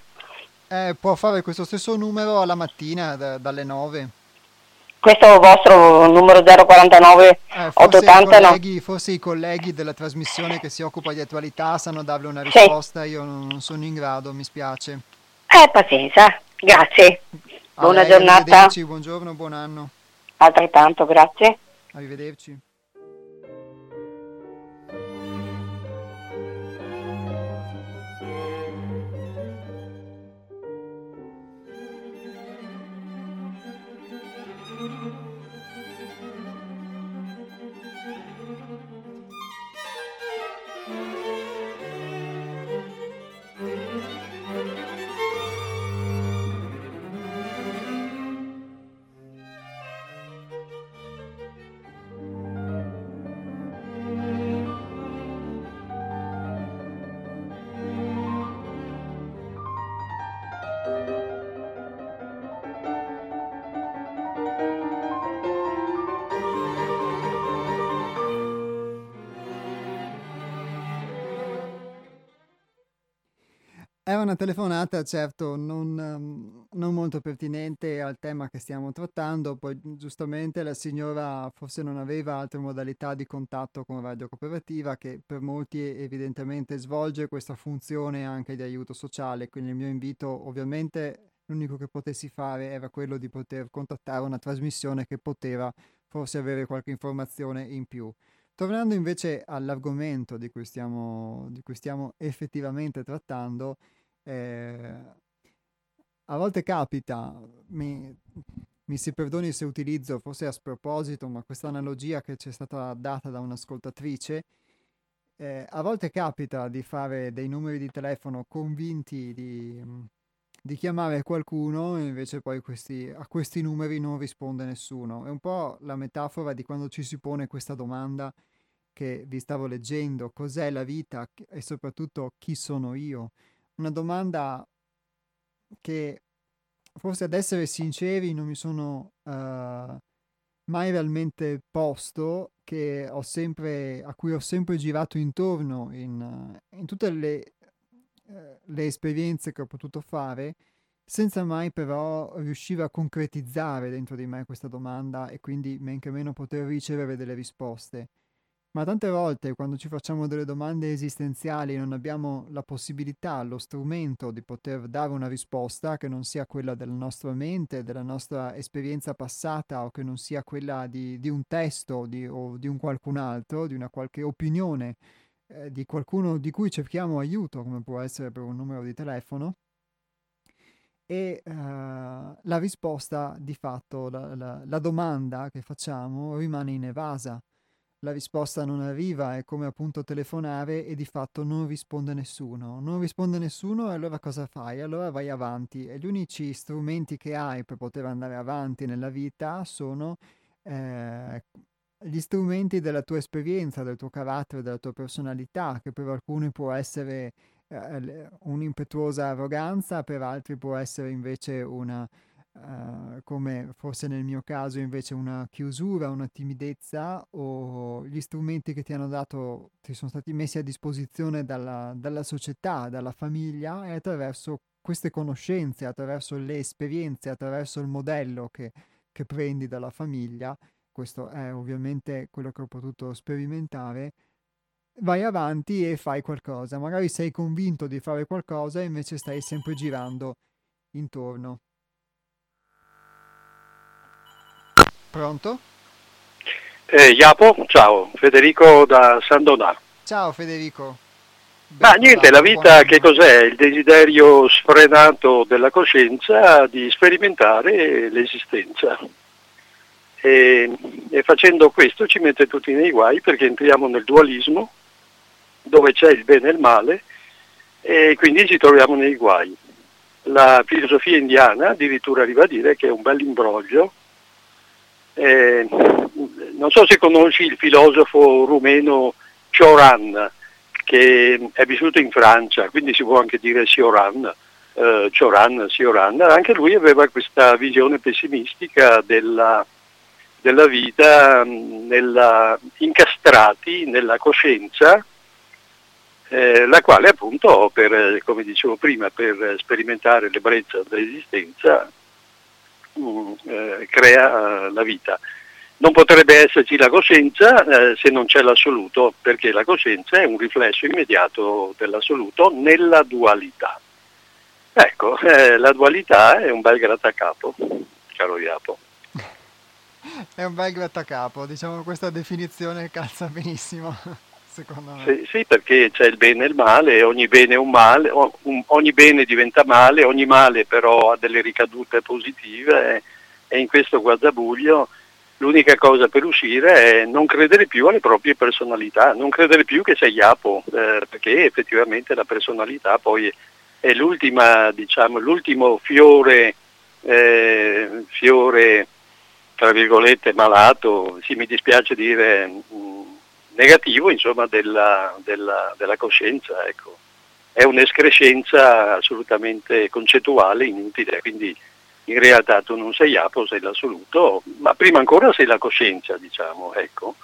Eh, può fare questo stesso numero alla mattina da, dalle 9. Questo vostro numero 049 eh, forse 880 i colleghi, no? Forse i colleghi della trasmissione che si occupa di attualità sanno darle una risposta, sì. io non sono in grado, mi spiace. Eh, pazienza, grazie. Buona lei, giornata. Arrivederci, buongiorno, buon anno. Altrettanto, grazie. Arrivederci. Era una telefonata, certo, non, um, non, molto pertinente al tema che stiamo trattando, poi giustamente la signora forse non aveva altre modalità di contatto con Radio Cooperativa che per molti evidentemente svolge questa funzione anche di aiuto sociale, quindi il mio invito ovviamente l'unico che potessi fare era quello di poter contattare una trasmissione che poteva forse avere qualche informazione in più. Tornando invece all'argomento di cui stiamo, di cui stiamo effettivamente trattando, eh, a volte capita, mi, mi, si perdoni se utilizzo, forse a sproposito, ma questa analogia che ci è stata data da un'ascoltatrice, eh, a volte capita di fare dei numeri di telefono convinti di, di chiamare qualcuno e invece poi questi, a questi numeri non risponde nessuno. È un po' la metafora di quando ci si pone questa domanda che vi stavo leggendo, cos'è la vita e soprattutto chi sono io? Una domanda che forse ad essere sinceri non mi sono uh, mai realmente posto, sempre, a cui ho sempre girato intorno in, in tutte le eh, le esperienze che ho potuto fare senza mai però riuscire a concretizzare dentro di me questa domanda e quindi men che meno poter ricevere delle risposte. Ma tante volte quando ci facciamo delle domande esistenziali non abbiamo la possibilità, lo strumento di poter dare una risposta che non sia quella della nostra mente, della nostra esperienza passata o che non sia quella di, di un testo di, o di un qualcun altro, di una qualche opinione eh, di qualcuno di cui cerchiamo aiuto, come può essere per un numero di telefono, e uh, la risposta di fatto, la, la, la, domanda che facciamo rimane inevasa. La risposta non arriva, è come appunto telefonare e di fatto non risponde nessuno. Non risponde nessuno e allora cosa fai? Allora vai avanti e gli unici strumenti che hai per poter andare avanti nella vita sono eh, gli strumenti della tua esperienza, del tuo carattere, della tua personalità, che per alcuni può essere eh, un'impetuosa arroganza, per altri può essere invece una, uh, come forse nel mio caso invece una chiusura, una timidezza o gli strumenti che ti hanno dato, ti sono stati messi a disposizione dalla, dalla società, dalla famiglia e attraverso queste conoscenze, attraverso le esperienze, attraverso il modello che, che prendi dalla famiglia, questo è ovviamente quello che ho potuto sperimentare, vai avanti e fai qualcosa. Magari sei convinto di fare qualcosa e invece stai sempre girando intorno. Pronto? Eh, Iapo, ciao, Federico da San Donà. Ciao Federico. Ma niente, la vita che cos'è? Il desiderio sfrenato della coscienza di sperimentare l'esistenza e, e facendo questo ci mette tutti nei guai perché entriamo nel dualismo dove c'è il bene e il male e quindi ci troviamo nei guai. La filosofia indiana addirittura arriva a dire che è un bel imbroglio. Eh, non so se conosci il filosofo rumeno Cioran, che è vissuto in Francia, quindi si può anche dire Cioran, eh, Cioran, Cioran. Anche lui aveva questa visione pessimistica della, della vita nella, incastrati nella coscienza, eh, la quale appunto, per, come dicevo prima, per sperimentare l'ebbrezza dell'esistenza mh, mm, eh, crea la vita. Non potrebbe esserci la coscienza eh, se non c'è l'assoluto, perché la coscienza è un riflesso immediato dell'assoluto nella dualità. Ecco, eh, la dualità è un bel grattacapo, caro Iapo. È un bel grattacapo, diciamo questa definizione calza benissimo, secondo me. Sì, sì, perché c'è il bene e il male, ogni bene è un male, ogni bene diventa male, ogni male però ha delle ricadute positive e in questo guardabuglio l'unica cosa per uscire è non credere più alle proprie personalità, non credere più che sei Iapo, eh, perché effettivamente la personalità poi è l'ultima, diciamo, l'ultimo fiore, eh, fiore tra virgolette malato, sì mi dispiace dire mh, mm, negativo insomma della, della, della coscienza, ecco. È un'escrescenza assolutamente concettuale, inutile, quindi in realtà tu non sei Apo, sei l'assoluto, ma prima ancora sei la coscienza, diciamo, ecco.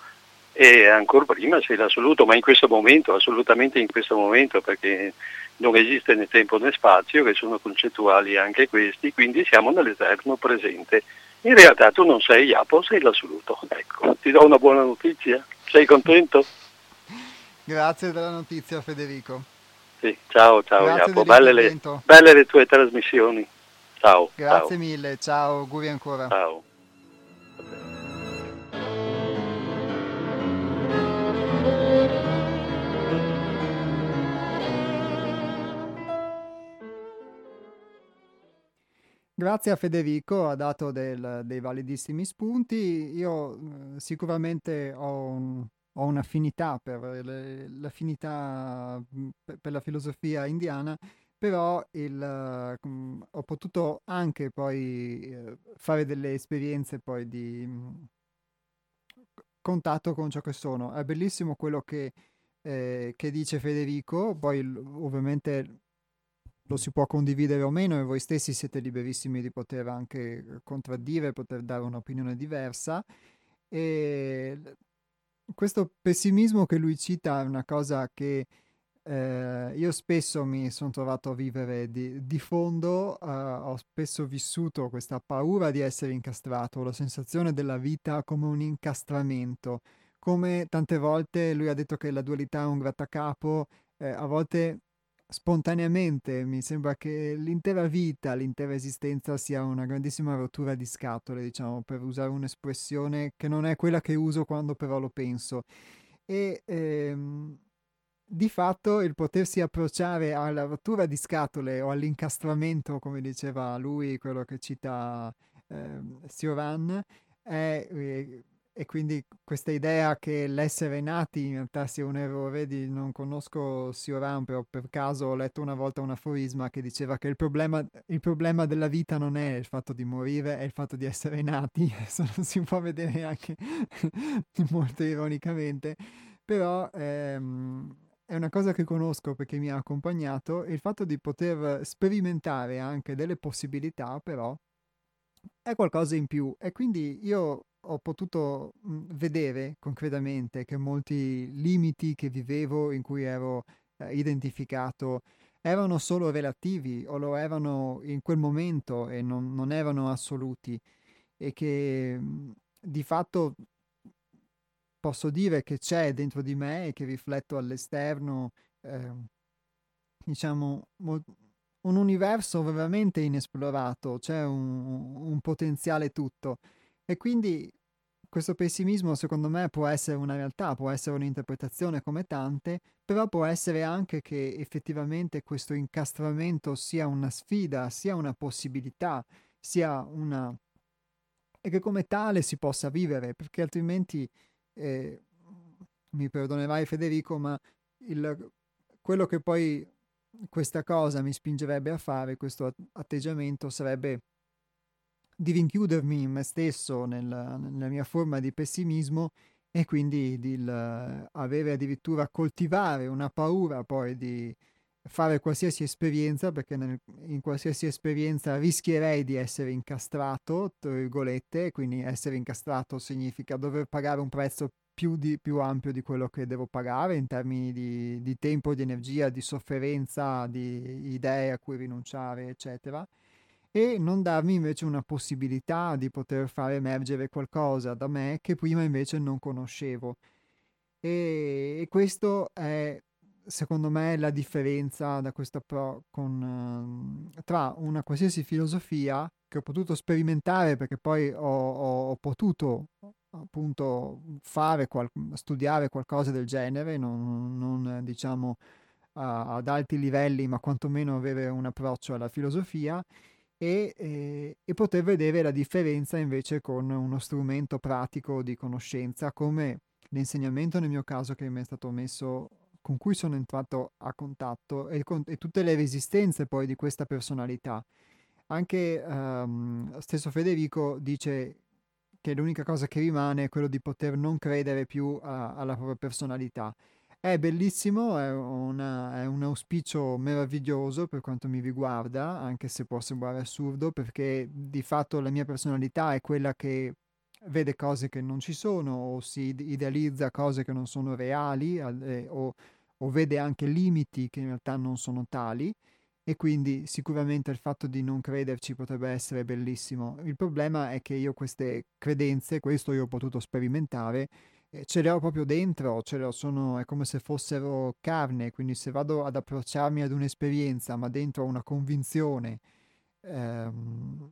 E ancora prima sei l'assoluto, ma in questo momento, assolutamente in questo momento, perché non esiste né tempo né spazio, che sono concettuali anche questi, quindi siamo nell'eterno presente in realtà tu non sei Iapo, sei l'assoluto. Ecco, ti do una buona notizia. Sei contento? Grazie della notizia Federico. Sì, ciao, ciao Iapo, belle le, belle le, tue trasmissioni. Ciao. Grazie ciao. mille, ciao, auguri ancora. Ciao. Grazie a Federico, ha dato del, dei validissimi spunti. Io eh, sicuramente ho, un, ho, un'affinità per, le, l'affinità mm, per, la filosofia indiana, però il, uh, ho potuto anche poi uh, fare delle esperienze poi di contatto con ciò che sono. È bellissimo quello che, eh, che dice Federico, poi ovviamente lo si può condividere o meno e voi stessi siete liberissimi di poter anche contraddire, poter dare un'opinione diversa. E questo pessimismo che lui cita è una cosa che eh, io spesso mi sono trovato a vivere di, di fondo, uh, ho spesso vissuto questa paura di essere incastrato, la sensazione della vita come un incastramento, come tante volte lui ha detto che la dualità è un grattacapo, eh, a volte spontaneamente mi sembra che l'intera vita, l'intera esistenza sia una grandissima rottura di scatole, diciamo, per usare un'espressione che non è quella che uso quando però lo penso. E ehm, di fatto il potersi approcciare alla rottura di scatole o all'incastramento, come diceva lui, quello che cita eh, Sioran, è, eh, e quindi questa idea che l'essere nati in realtà sia un errore di non conosco Sioran, però per caso ho letto una volta un aforisma che diceva che il problema, il problema della vita non è il fatto di morire, è il fatto di essere nati, adesso non si può vedere anche molto ironicamente, però ehm, è una cosa che conosco perché mi ha accompagnato il fatto di poter sperimentare anche delle possibilità però è qualcosa in più. E quindi io ho potuto mh, vedere concretamente che molti limiti che vivevo in cui ero eh, identificato erano solo relativi o lo erano in quel momento e non, non erano assoluti e che mh, di fatto posso dire che c'è dentro di me e che rifletto all'esterno, eh, diciamo, mo- un universo veramente inesplorato, c'è un, un potenziale tutto. E quindi questo pessimismo secondo me può essere una realtà, può essere un'interpretazione come tante, però può essere anche che effettivamente questo incastramento sia una sfida, sia una possibilità, sia una... e che come tale si possa vivere, perché altrimenti eh, mi perdonerai Federico, ma il, quello che poi questa cosa mi spingerebbe a fare, questo atteggiamento, sarebbe di rinchiudermi in me stesso, nel, nella mia forma di pessimismo e quindi di il, avere addirittura coltivare una paura poi di fare qualsiasi esperienza, perché nel, in qualsiasi esperienza rischierei di essere incastrato, tra virgolette, quindi essere incastrato significa dover pagare un prezzo più, di, più ampio di quello che devo pagare in termini di, di tempo, di energia, di sofferenza, di idee a cui rinunciare, eccetera e non darmi invece una possibilità di poter far emergere qualcosa da me che prima invece non conoscevo. E, e questo è secondo me la differenza da questo pro con, uh, tra una qualsiasi filosofia che ho potuto sperimentare perché poi ho, ho, ho potuto appunto fare qual- studiare qualcosa del genere non, non diciamo a, ad alti livelli ma quantomeno avere un approccio alla filosofia e, e, e, poter vedere la differenza invece con uno strumento pratico di conoscenza come l'insegnamento nel mio caso che mi è stato messo con cui sono entrato a contatto e, con, e tutte le resistenze poi di questa personalità. Anche um, stesso Federico dice che l'unica cosa che rimane è quello di poter non credere più a, alla propria personalità. È bellissimo, è, una, è, un auspicio meraviglioso per quanto mi riguarda, anche se può sembrare assurdo, perché di fatto la mia personalità è quella che vede cose che non ci sono o si idealizza cose che non sono reali eh, o, o, vede anche limiti che in realtà non sono tali e quindi sicuramente il fatto di non crederci potrebbe essere bellissimo. Il problema è che io queste credenze, questo io ho potuto sperimentare, eh, ce le ho proprio dentro, ce le ho, sono, è come se fossero carne, quindi se vado ad approcciarmi ad un'esperienza ma dentro una convinzione ehm,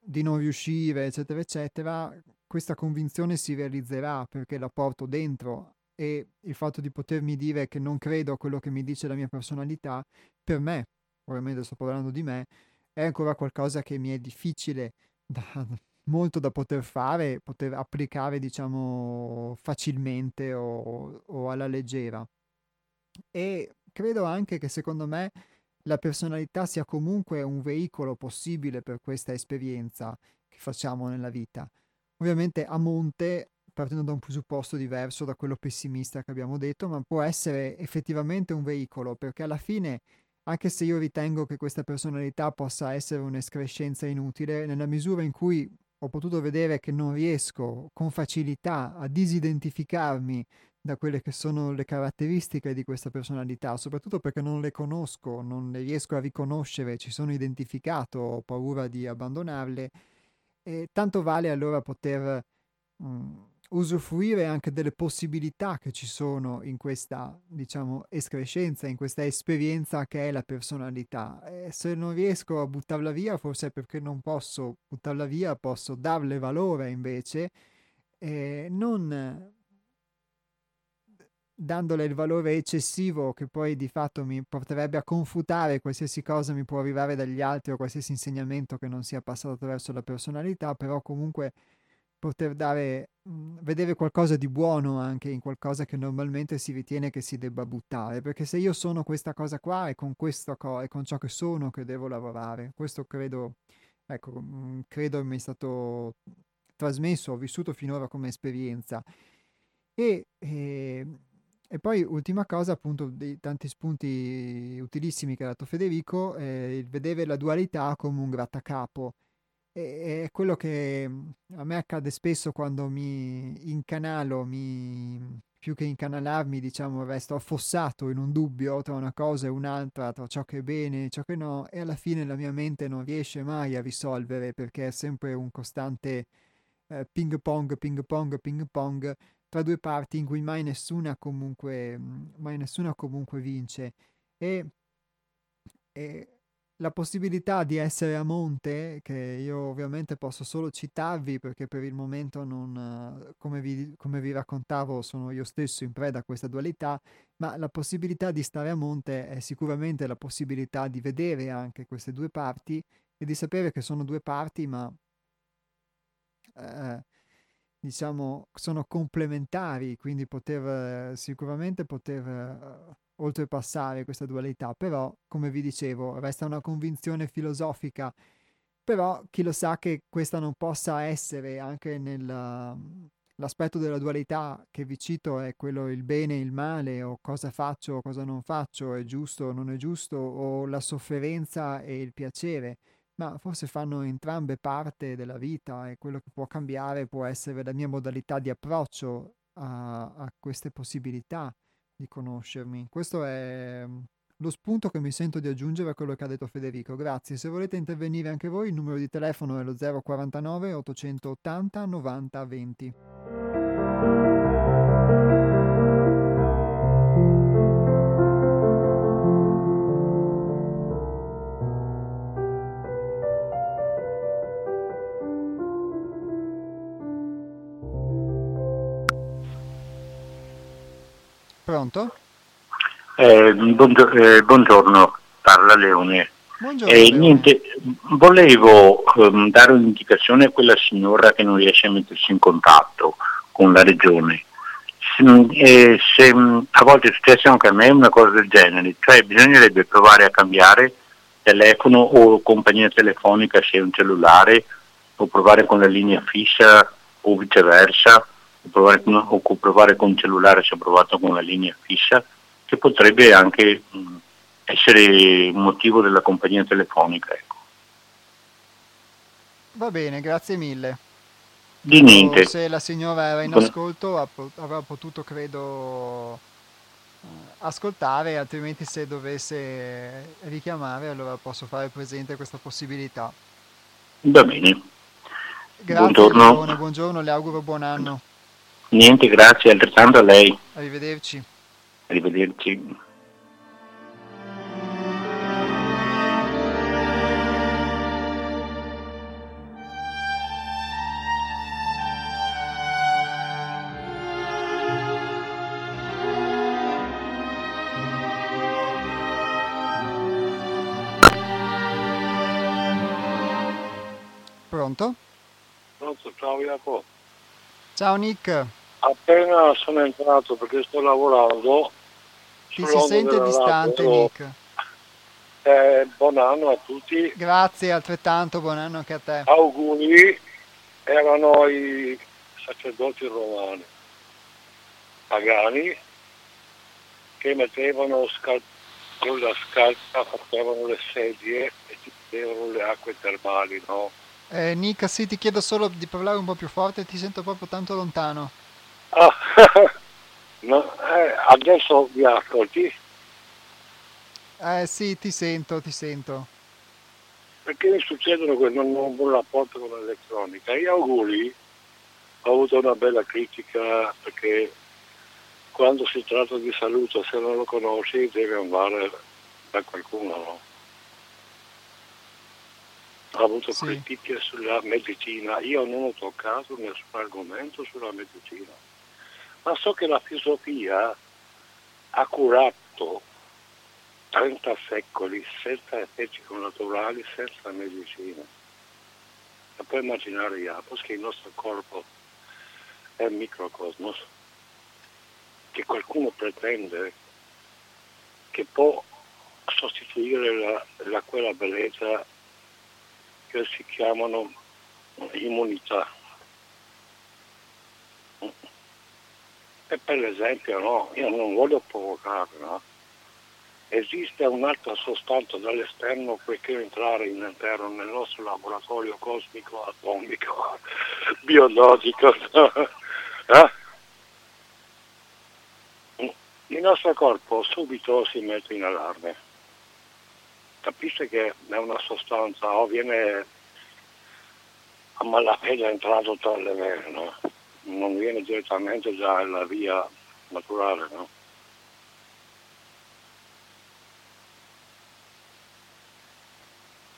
di non riuscire, eccetera, eccetera, questa convinzione si realizzerà perché la porto dentro e il fatto di potermi dire che non credo a quello che mi dice la mia personalità, per me, ovviamente sto parlando di me, è ancora qualcosa che mi è difficile da, molto da poter fare, poter applicare, diciamo, facilmente o, o alla leggera. E credo anche che secondo me la personalità sia comunque un veicolo possibile per questa esperienza che facciamo nella vita. Ovviamente a monte, partendo da un presupposto diverso da quello pessimista che abbiamo detto, ma può essere effettivamente un veicolo, perché alla fine, anche se io ritengo che questa personalità possa essere un'escrescenza inutile, nella misura in cui ho potuto vedere che non riesco con facilità a disidentificarmi da quelle che sono le caratteristiche di questa personalità, soprattutto perché non le conosco, non le riesco a riconoscere, ci sono identificato, ho paura di abbandonarle, e tanto vale allora poter mh, mm, usufruire anche delle possibilità che ci sono in questa, diciamo, escrescenza, in questa esperienza che è la personalità. E se non riesco a buttarla via, forse è perché non posso buttarla via, posso darle valore invece, e non dandole il valore eccessivo che poi di fatto mi porterebbe a confutare qualsiasi cosa mi può arrivare dagli altri o qualsiasi insegnamento che non sia passato attraverso la personalità, però comunque poter dare, mh, vedere qualcosa di buono anche in qualcosa che normalmente si ritiene che si debba buttare, perché se io sono questa cosa qua è con questo co- è con ciò che sono che devo lavorare. Questo credo, ecco, mh, credo mi è stato trasmesso, ho vissuto finora come esperienza. E, e ehm, e poi ultima cosa, appunto, dei tanti spunti utilissimi che ha dato Federico, è il vedere la dualità come un grattacapo. È quello che mm, a me accade spesso quando mi incanalo, mi, più che incanalarmi, diciamo, resto affossato in un dubbio tra una cosa e un'altra, tra ciò che è bene e ciò che no, e alla fine la mia mente non riesce mai a risolvere perché è sempre un costante eh, ping pong, ping pong, ping pong tra due parti in cui mai nessuna comunque, mhmm, mai nessuna comunque vince. E, e la possibilità di essere a monte, che io ovviamente posso solo citarvi perché per il momento non, come vi, come vi raccontavo, sono io stesso in preda a questa dualità, ma la possibilità di stare a monte è sicuramente la possibilità di vedere anche queste due parti e di sapere che sono due parti, ma eh, diciamo, sono complementari, quindi poter sicuramente poter oltrepassare questa dualità, però, come vi dicevo, resta una convinzione filosofica, però chi lo sa che questa non possa essere anche nell'aspetto della dualità che vi cito è quello il bene e il male, o cosa faccio o cosa non faccio, è giusto o non è giusto, o la sofferenza e il piacere. Ma forse fanno entrambe parte della vita e quello che può cambiare può essere la mia modalità di approccio a, a queste possibilità di conoscermi. Questo è mm, lo spunto che mi sento di aggiungere a quello che ha detto Federico. Grazie. Se volete intervenire anche voi, il numero di telefono è lo 049 880 90 20. Pronto? Eh, buongio- eh, buongiorno, parla Leone. Buongiorno, eh, Leone. Niente, volevo um, dare un'indicazione a quella signora che non riesce a mettersi in contatto con la regione. Se, eh, se, a volte è successo anche a me una cosa del genere, cioè bisognerebbe provare a cambiare telefono o compagnia telefonica se è un cellulare o provare con la linea fissa o viceversa provare con, o provare con un cellulare se ho provato con una linea fissa, che potrebbe anche mh, essere un motivo della compagnia telefonica. Ecco. Va bene, grazie mille. Di niente. Se la signora era in ascolto avrà potuto, credo, eh, ascoltare, altrimenti se dovesse richiamare allora posso fare presente questa possibilità. Va bene. Grazie, buongiorno. buongiorno, le auguro buon anno. Niente, grazie, altrettanto a lei. Arrivederci. Arrivederci. Pronto? Pronto, ciao Jacopo. Ciao Nick. Appena sono entrato perché sto lavorando. Ti si sente distante radio, Nick. Eh, buon anno a tutti. Grazie, altrettanto, buon anno anche a te. Auguri, erano i sacerdoti romani, pagani, che mettevano scal- con la scalza, facevano le sedie e ti mettevano le acque termali, no? Eh, Nick, sì, ti chiedo solo di parlare un po' più forte, ti sento proprio tanto lontano. Ah, no, eh, adesso mi ascolti? Eh sì, ti sento, ti sento. Perché mi succedono che non ho un buon rapporto con l'elettronica. Io auguri, ho avuto una bella critica perché quando si tratta di salute, se non lo conosci, devi andare da qualcuno, no? Ho avuto Sì. critiche sulla medicina. Io non ho toccato nessun argomento sulla medicina, ma so che la filosofia ha curato 30 secoli senza effetti connaturali, senza medicina. E puoi immaginare, Iapos, che il nostro corpo è un microcosmos, che qualcuno pretende che può sostituire la, la- quella bellezza che si chiamano immunità. E per esempio, no, io non voglio provocare, no? Esiste un'altra sostanza dall'esterno può entrare in interno nel nostro laboratorio cosmico, atomico, biologico. Eh? Il nostro corpo subito si mette in allarme. Capisce che è una sostanza o viene a malapena entrato tra le vene, no? non viene direttamente dalla via naturale. No?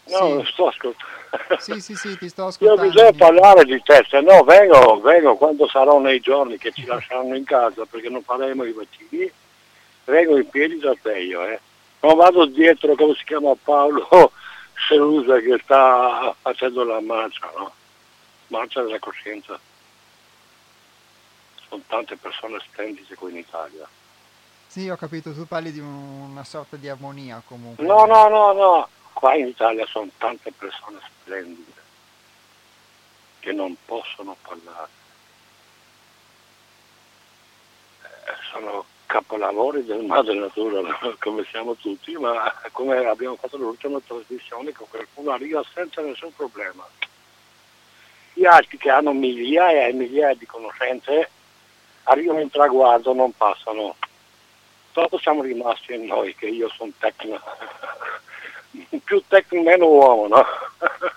No, Sì. sto ascoltando. Sì, sì, sì, ti sto Io ascoltando. bisogna Nick. parlare di te, se no vengo, vengo quando sarò nei giorni che ci lasceranno in casa perché non faremo i vaccini, vengo in piedi da te io, eh. Non vado dietro, come si chiama Paolo Selusa che sta facendo la marcia, no? Marcia della coscienza. Sono tante persone splendide qui in Italia. Sì, ho capito, tu parli di un- una sorta di armonia comunque. No, no, no, no. Qua in Italia sono tante persone splendide che non possono parlare. Eh, Sono capolavori del madre natura, come siamo tutti, ma come abbiamo fatto l'ultima trasmissione, che qualcuno arriva senza nessun problema. Gli altri che hanno migliaia e migliaia di conoscenze arrivano in traguardo, non passano. Dopo siamo rimasti noi, che io sono tecnico, più tecnico meno uomo, no?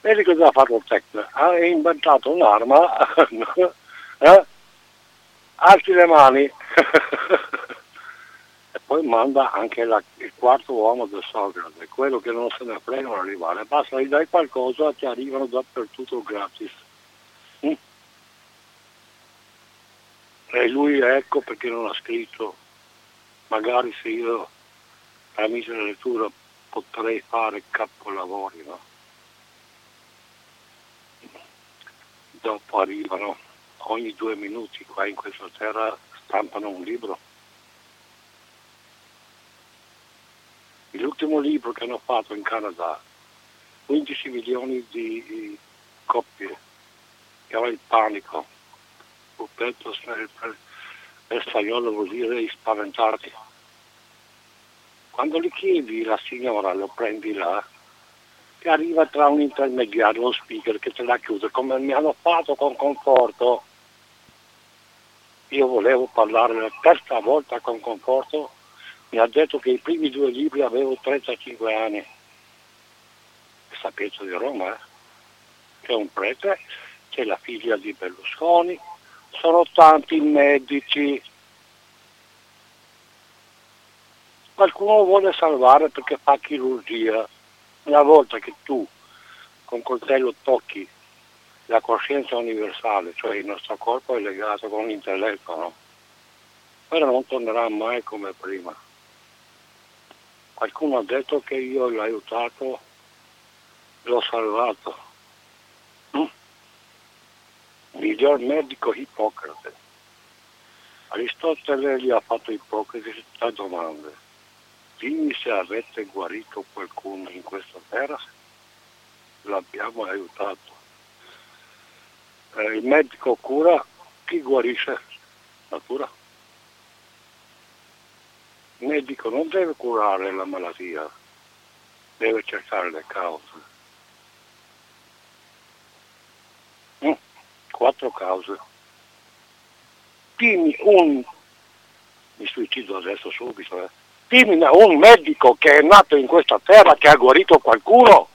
Vedi cosa ha fatto il tecnico? Ha inventato un'arma, eh? Alzi le mani e poi manda anche la- il quarto uomo del Socrate, quello che non se ne fregano arrivare, basta gli dai qualcosa ti arrivano dappertutto gratis. Mm? E lui ecco perché non ha scritto, magari se io tramite la lettura potrei fare capolavori, no? Dopo arrivano ogni due minuti qua in questa terra stampano un libro. L'ultimo libro che hanno fatto in Canada, 15 milioni di, coppie, che era il panico. Puppetto per, spagnolo vuol dire spaventarti. Quando gli chiedi la signora, lo prendi là, che arriva tra un intermediario, uno speaker che te la chiude, come mi hanno fatto con conforto. Io volevo parlare la terza volta con conforto, mi ha detto che i primi due libri avevo 35 anni. Sapete di Roma, eh? C'è un prete, c'è la figlia di Berlusconi, sono tanti medici. Qualcuno vuole salvare perché fa chirurgia. Una volta che tu con coltello tocchi la coscienza universale, cioè il nostro corpo è legato con l'intelletto, no? Però non tornerà mai come prima. Qualcuno ha detto che io l'ho aiutato, l'ho salvato. Miglior medico Ippocrate. Aristotele gli ha fatto Ippocrate tre domande. dimmi se avete guarito qualcuno in questa terra, l'abbiamo aiutato. Eh, il medico cura, chi guarisce? La cura. Il medico non deve curare la malattia, deve cercare le cause. Mm, quattro cause. Dimmi un, mi suicido adesso subito, eh. dimmi un medico che è nato in questa terra che ha guarito qualcuno.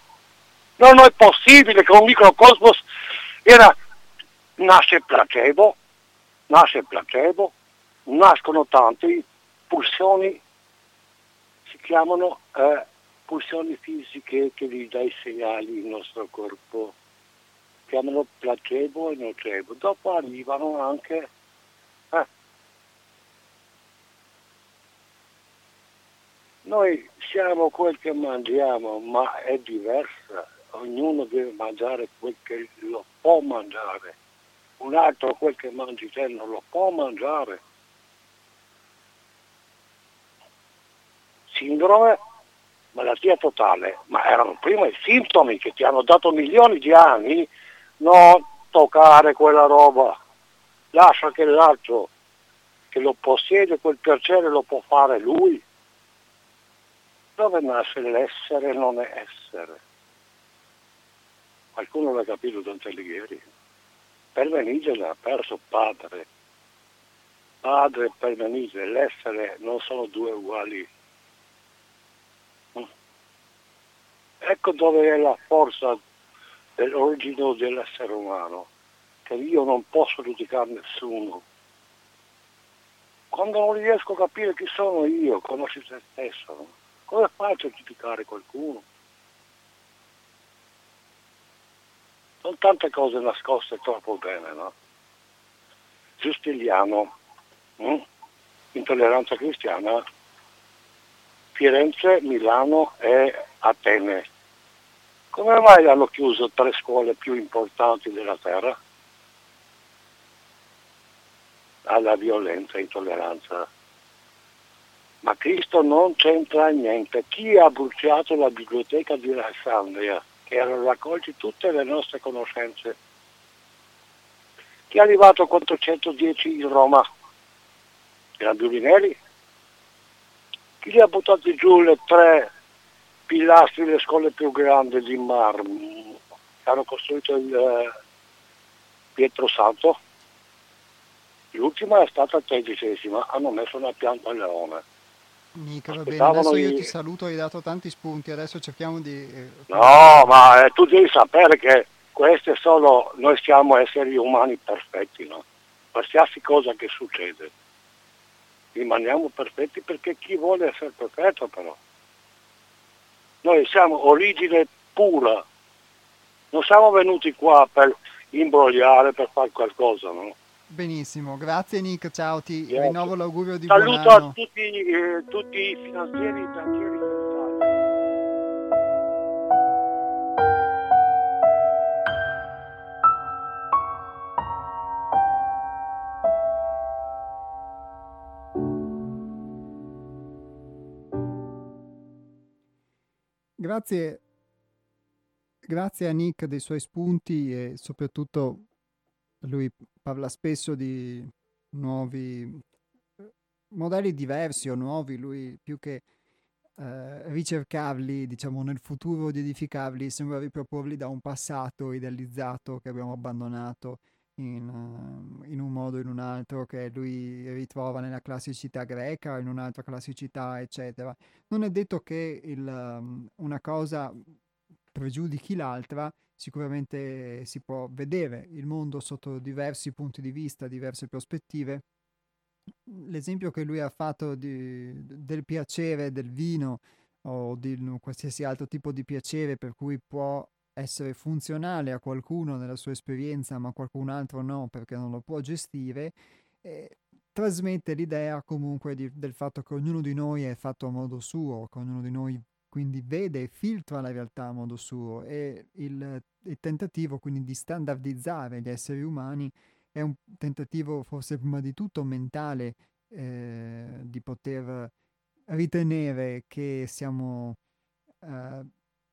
Non è possibile che un microcosmos era, nasce placebo, nasce placebo, nascono tanti pulsioni, si chiamano eh, pulsioni fisiche che gli dà i segnali il nostro corpo, si chiamano placebo e nocebo. Dopo arrivano anche eh, Noi siamo quel che mangiamo, ma è diversa. Ognuno deve mangiare quel che lo può mangiare. Un altro quel che mangi te non lo può mangiare. sindrome, malattia totale, ma erano prima i sintomi che ti hanno dato milioni di anni, non toccare quella roba, lascia che l'altro che lo possiede quel piacere lo può fare lui. Dove nasce l'essere non è essere? Qualcuno l'ha capito Dante Alighieri. Pervenige l'ha perso padre. Padre e Pervenige, l'essere non sono due uguali Ecco dove è la forza dell'origine dell'essere umano, che io non posso giudicare nessuno. Quando non riesco a capire chi sono io, conosci te stesso, come faccio a giudicare qualcuno? Sono tante cose nascoste troppo bene, no? Giustiliano, hm? intolleranza cristiana, Firenze, Milano e Atene. Come mai hanno chiuso tre scuole più importanti della terra? Alla violenza e intolleranza. Ma Cristo non c'entra niente. Chi ha bruciato la biblioteca di Alessandria, erano raccolti tutte le nostre conoscenze? Chi è arrivato a 410 in Roma? Erano Giulinelli? Chi li ha buttati giù le tre pilastri le scuole più grandi di marmo hanno costruito il eh, Pietro Santo l'ultima è stata la tredicesima hanno messo una pianta al leone Mica, va bene, adesso io ti saluto, hai dato tanti spunti, adesso cerchiamo di... Eh, no, ma eh, tu devi sapere che queste sono, noi siamo esseri umani perfetti, no? Qualsiasi cosa che succede, rimaniamo perfetti perché chi vuole essere perfetto però noi siamo origine pura, non siamo venuti qua per imbrogliare, per fare qualcosa, no? Benissimo, grazie Nick, ciao, ti grazie. rinnovo l'augurio di Saluto buon anno. a tutti, eh, tutti i finanzieri banchieri Grazie, grazie a Nick dei suoi spunti e soprattutto lui parla spesso di nuovi modelli diversi o nuovi, lui più che eh, ricercarli, diciamo, nel futuro di edificarli, sembra riproporli da un passato idealizzato che abbiamo abbandonato in, uh, in, un modo o in un altro che lui ritrova nella classicità greca in un'altra classicità, eccetera. Non è detto che il, um, una cosa pregiudichi l'altra, sicuramente si può vedere il mondo sotto diversi punti di vista, diverse prospettive. L'esempio che lui ha fatto di, del piacere del vino o di qualsiasi altro tipo di piacere per cui può essere funzionale a qualcuno nella sua esperienza, ma qualcun altro no perché non lo può gestire, eh, trasmette l'idea comunque di, del fatto che ognuno di noi è fatto a modo suo, che ognuno di noi quindi vede e filtra la realtà a modo suo e il, il tentativo quindi di standardizzare gli esseri umani è un tentativo forse prima di tutto mentale eh, di poter ritenere che siamo uh,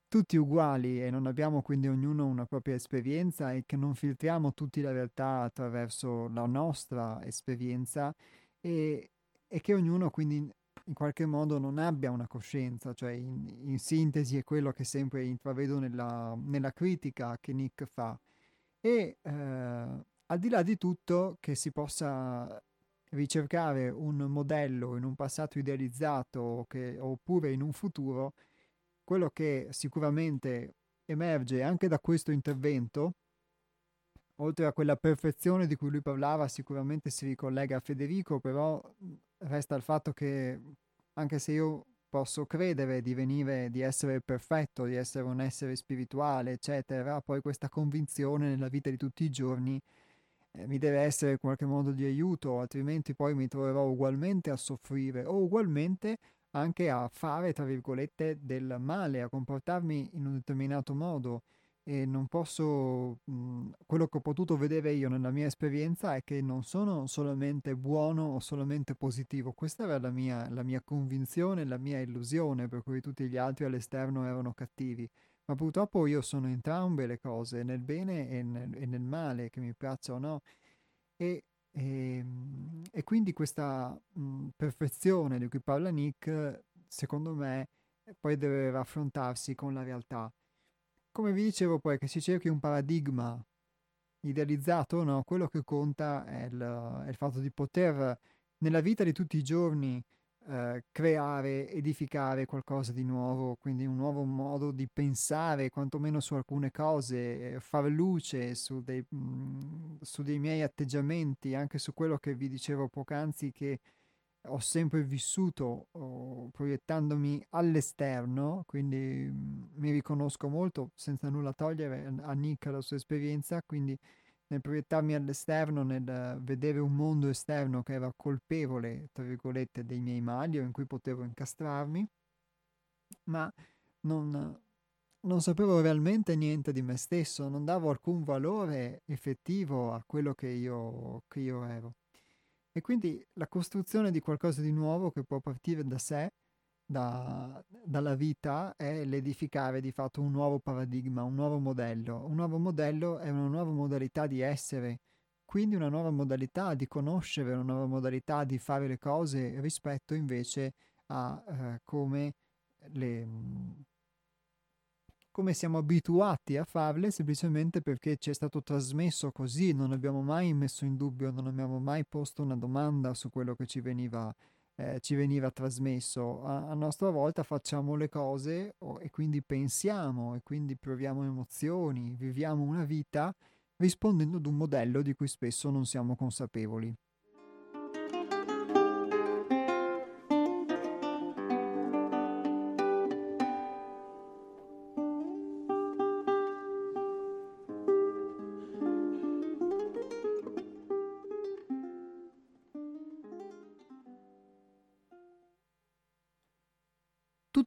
tutti uguali e non abbiamo quindi ognuno una propria esperienza e che non filtriamo tutti la realtà attraverso la nostra esperienza e, e che ognuno quindi in qualche modo non abbia una coscienza, cioè in, in sintesi è quello che sempre intravedo nella, nella critica che Nick fa. E eh, al di là di tutto che si possa ricercare un modello in un passato idealizzato che, oppure in un futuro, quello che sicuramente emerge anche da questo intervento, oltre a quella perfezione di cui lui parlava, sicuramente si ricollega a Federico, però resta il fatto che anche se io posso credere di venire, di essere perfetto, di essere un essere spirituale, eccetera, poi questa convinzione nella vita di tutti i giorni eh, mi deve essere in qualche modo di aiuto, altrimenti poi mi troverò ugualmente a soffrire o ugualmente anche a fare, tra virgolette, del male, a comportarmi in un determinato modo e non posso, mh, quello che ho potuto vedere io nella mia esperienza è che non sono solamente buono o solamente positivo, questa era la mia, la mia convinzione, la mia illusione, per cui tutti gli altri all'esterno erano cattivi, ma purtroppo io sono entrambe le cose, nel bene e nel, e nel male, che mi piaccia o no, e, e, ehm, e quindi questa mh, perfezione di cui parla Nick, secondo me, poi deve raffrontarsi con la realtà come vi dicevo poi, che si cerchi un paradigma idealizzato, no? quello che conta è il, è il, fatto di poter nella vita di tutti i giorni eh, creare, edificare qualcosa di nuovo, quindi un nuovo modo di pensare quantomeno su alcune cose, eh, far luce su dei, mh, mm, su dei miei atteggiamenti, anche su quello che vi dicevo poc'anzi che ho sempre vissuto oh, proiettandomi all'esterno, quindi mh, mi riconosco molto senza nulla togliere a Nick la sua esperienza, quindi nel proiettarmi all'esterno, nel vedere un mondo esterno che era colpevole, tra virgolette, dei miei mali o in cui potevo incastrarmi, ma non, non sapevo realmente niente di me stesso, non davo alcun valore effettivo a quello che io, che io ero. E quindi la costruzione di qualcosa di nuovo che può partire da sé, da, dalla vita, è l'edificare di fatto un nuovo paradigma, un nuovo modello. Un nuovo modello è una nuova modalità di essere, quindi una nuova modalità di conoscere, una nuova modalità di fare le cose rispetto invece a eh, come le, come siamo abituati a farle semplicemente perché ci è stato trasmesso così, non abbiamo mai messo in dubbio, non abbiamo mai posto una domanda su quello che ci veniva, eh, ci veniva trasmesso. A, a, nostra volta facciamo le cose oh, e quindi pensiamo e quindi proviamo emozioni, viviamo una vita rispondendo ad un modello di cui spesso non siamo consapevoli.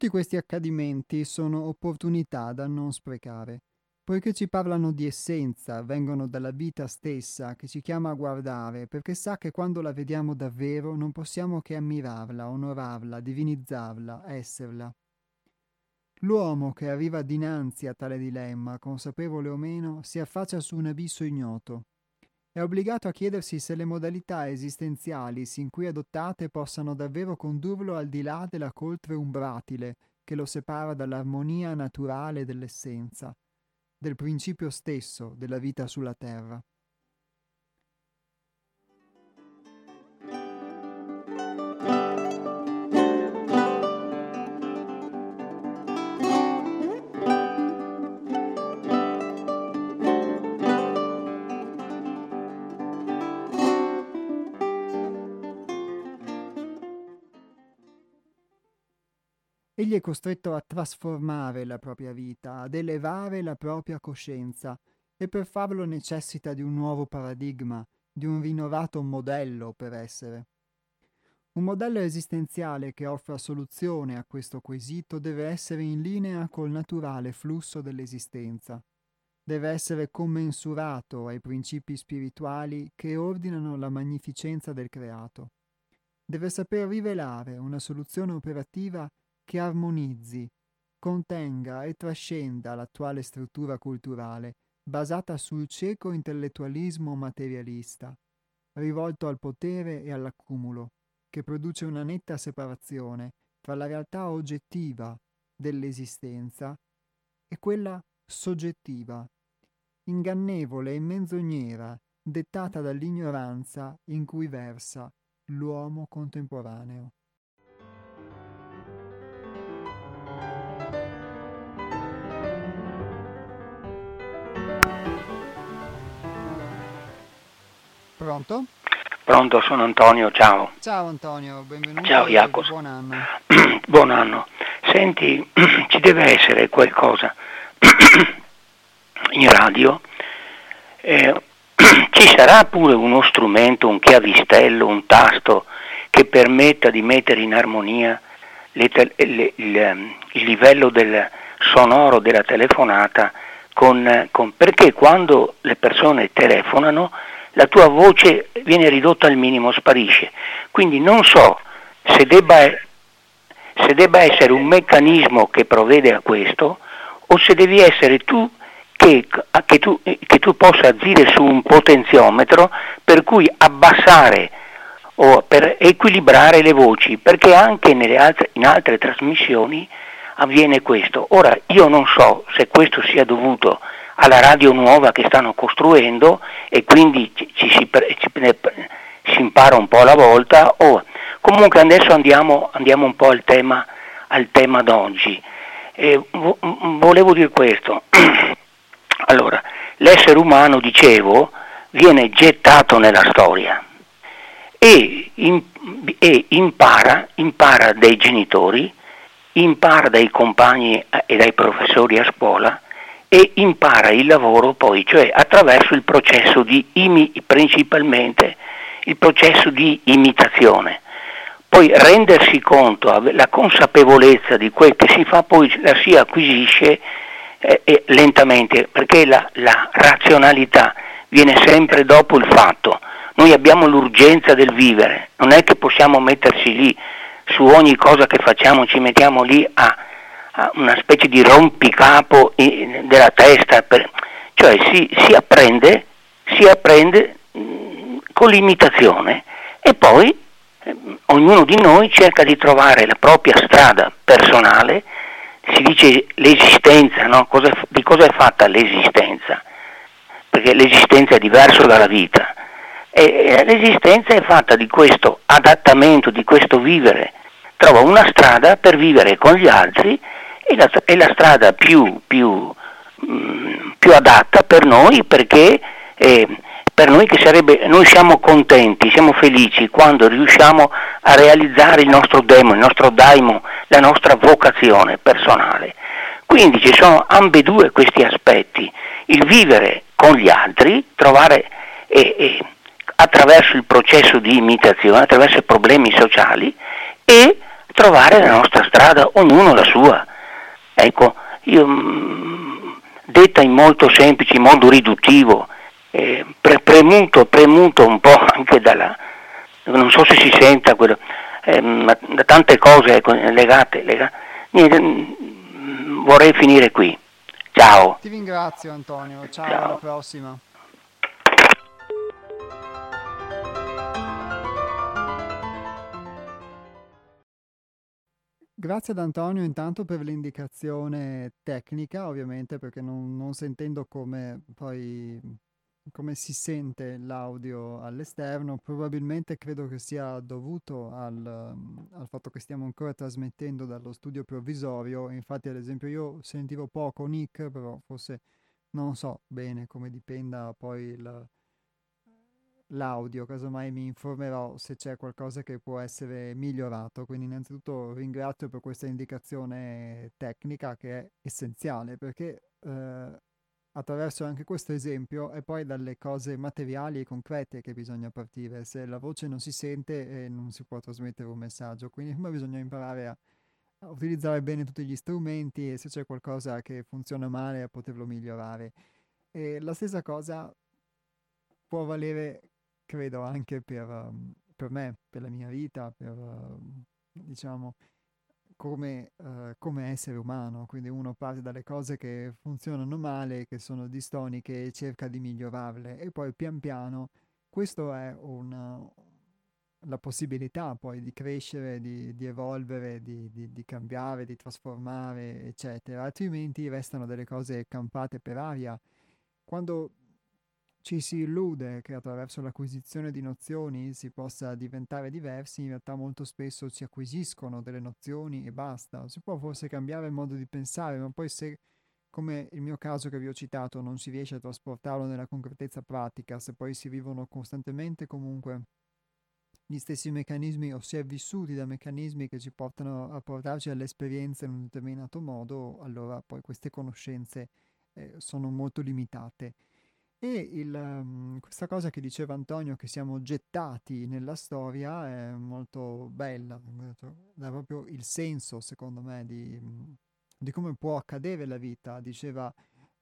Tutti questi accadimenti sono opportunità da non sprecare, poiché ci parlano di essenza, vengono dalla vita stessa che ci chiama a guardare, perché sa che quando la vediamo davvero non possiamo che ammirarla, onorarla, divinizzarla, esserla. L'uomo che arriva dinanzi a tale dilemma, consapevole o meno, si affaccia su un abisso ignoto, è obbligato a chiedersi se le modalità esistenziali sin qui adottate possano davvero condurlo al di là della coltre umbratile che lo separa dall'armonia naturale dell'essenza, del principio stesso della vita sulla terra. Egli è costretto a trasformare la propria vita, ad elevare la propria coscienza e per farlo necessita di un nuovo paradigma, di un rinnovato modello per essere. Un modello esistenziale che offra soluzione a questo quesito deve essere in linea col naturale flusso dell'esistenza. Deve essere commensurato ai principi spirituali che ordinano la magnificenza del creato deve saper rivelare una soluzione operativa che armonizzi, contenga e trascenda l'attuale struttura culturale basata sul cieco intellettualismo materialista, rivolto al potere e all'accumulo, che produce una netta separazione tra la realtà oggettiva dell'esistenza e quella soggettiva, ingannevole e menzognera, dettata dall'ignoranza in cui versa l'uomo contemporaneo. Pronto? Pronto, sono Antonio, ciao. Ciao Antonio, benvenuto. Ciao Jacopo. Buon anno. Buon anno. Senti, ci deve essere qualcosa in radio. Eh, ci sarà pure uno strumento, un chiavistello, un tasto che permetta di mettere in armonia le, le, il, il, livello del sonoro della telefonata con, con, perché quando le persone telefonano la tua voce viene ridotta al minimo, sparisce. Quindi non so se debba, se debba essere un meccanismo che provvede a questo o se devi essere tu che, che, tu che, tu possa agire su un potenziometro per cui abbassare o per equilibrare le voci, perché anche altre, in altre trasmissioni avviene questo. Ora io non so se questo sia dovuto alla radio nuova che stanno costruendo e quindi ci, ci, si, ci, si, impara un po' alla volta. Oh, comunque adesso andiamo, andiamo, un po' al tema, al tema d'oggi. Eh, vo- volevo dire questo. allora, l'essere umano, dicevo, viene gettato nella storia e, in, e impara, impara dai genitori, impara dai compagni e dai professori a scuola, e impara il lavoro poi, cioè attraverso il processo di imi, principalmente il processo di imitazione. Poi rendersi conto, la consapevolezza di quel che si fa, poi la si acquisisce eh, lentamente, perché la, la razionalità viene sempre dopo il fatto. Noi abbiamo l'urgenza del vivere, non è che possiamo metterci lì su ogni cosa che facciamo, ci mettiamo lì a una specie di rompicapo della testa, per, cioè si, si, apprende, si apprende mh, con l'imitazione e poi eh, ognuno di noi cerca di trovare la propria strada personale, si dice l'esistenza, no? cosa, di cosa è fatta l'esistenza? Perché l'esistenza è diverso dalla vita. E l'esistenza è fatta di questo adattamento, di questo vivere. Trova una strada per vivere con gli altri è la, è la strada più, più, mm, più, adatta per noi perché eh, per noi, sarebbe, noi siamo contenti, siamo felici quando riusciamo a realizzare il nostro demo, il nostro daimo, la nostra vocazione personale. Quindi ci sono ambedue questi aspetti, il vivere con gli altri, trovare eh, eh, attraverso il processo di imitazione, attraverso i problemi sociali e trovare la nostra strada, ognuno la sua. Ecco, io, mm, detta in molto semplice, in modo riduttivo, eh, pre- premuto, premuto un po' anche dalla, non so se si senta quello, eh, da tante cose ecco, legate, legate. Niente, mm, vorrei finire qui. Ciao. Ti ringrazio Antonio, ciao, ciao. alla prossima. Grazie ad Antonio intanto per l'indicazione tecnica, ovviamente perché non, non sentendo come poi come si sente l'audio all'esterno, probabilmente credo che sia dovuto al, al, fatto che stiamo ancora trasmettendo dallo studio provvisorio. Infatti, ad esempio, io sentivo poco Nick, però forse non so bene come dipenda poi il, l'audio, casomai mi informerò se c'è qualcosa che può essere migliorato. Quindi innanzitutto ringrazio per questa indicazione tecnica che è essenziale perché eh, attraverso anche questo esempio è poi dalle cose materiali e concrete che bisogna partire. Se la voce non si sente eh, non si può trasmettere un messaggio, quindi prima bisogna imparare a, a utilizzare bene tutti gli strumenti e se c'è qualcosa che funziona male a poterlo migliorare. E la stessa cosa può valere credo anche per, um, per me, per la mia vita, per, uh, diciamo, come, uh, come, essere umano. Quindi uno parte dalle cose che funzionano male, che sono distoniche e cerca di migliorarle e poi pian piano questo è una, la possibilità poi di crescere, di, di evolvere, di, di, di, cambiare, di trasformare, eccetera. Altrimenti restano delle cose campate per aria. Quando ci si illude che attraverso l'acquisizione di nozioni si possa diventare diversi, in realtà molto spesso si acquisiscono delle nozioni e basta. Si può forse cambiare il modo di pensare, ma poi se, come il mio caso che vi ho citato, non si riesce a trasportarlo nella concretezza pratica, se poi si vivono costantemente comunque gli stessi meccanismi o si è vissuti da meccanismi che ci portano a portarci all'esperienza in un determinato modo, allora poi queste conoscenze eh, sono molto limitate. E il, um, questa cosa che diceva Antonio, che siamo gettati nella storia, è molto bella, dà proprio il senso, secondo me, di, di come può accadere la vita. Diceva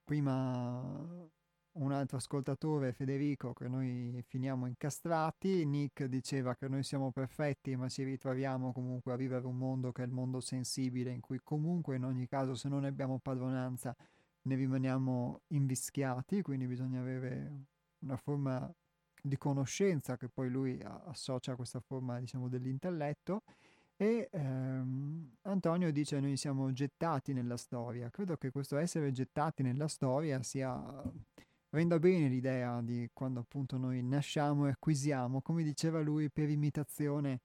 prima un altro ascoltatore, Federico, che noi finiamo incastrati, Nick diceva che noi siamo perfetti, ma ci ritroviamo comunque a vivere un mondo che è il mondo sensibile, in cui comunque in ogni caso se non ne abbiamo padronanza ne rimaniamo invischiati, quindi bisogna avere una forma di conoscenza che poi lui associa a questa forma diciamo dell'intelletto. E ehm, Antonio dice noi siamo gettati nella storia credo che questo essere gettati nella storia sia renda bene l'idea di quando appunto noi nasciamo e acquisiamo come diceva lui per imitazione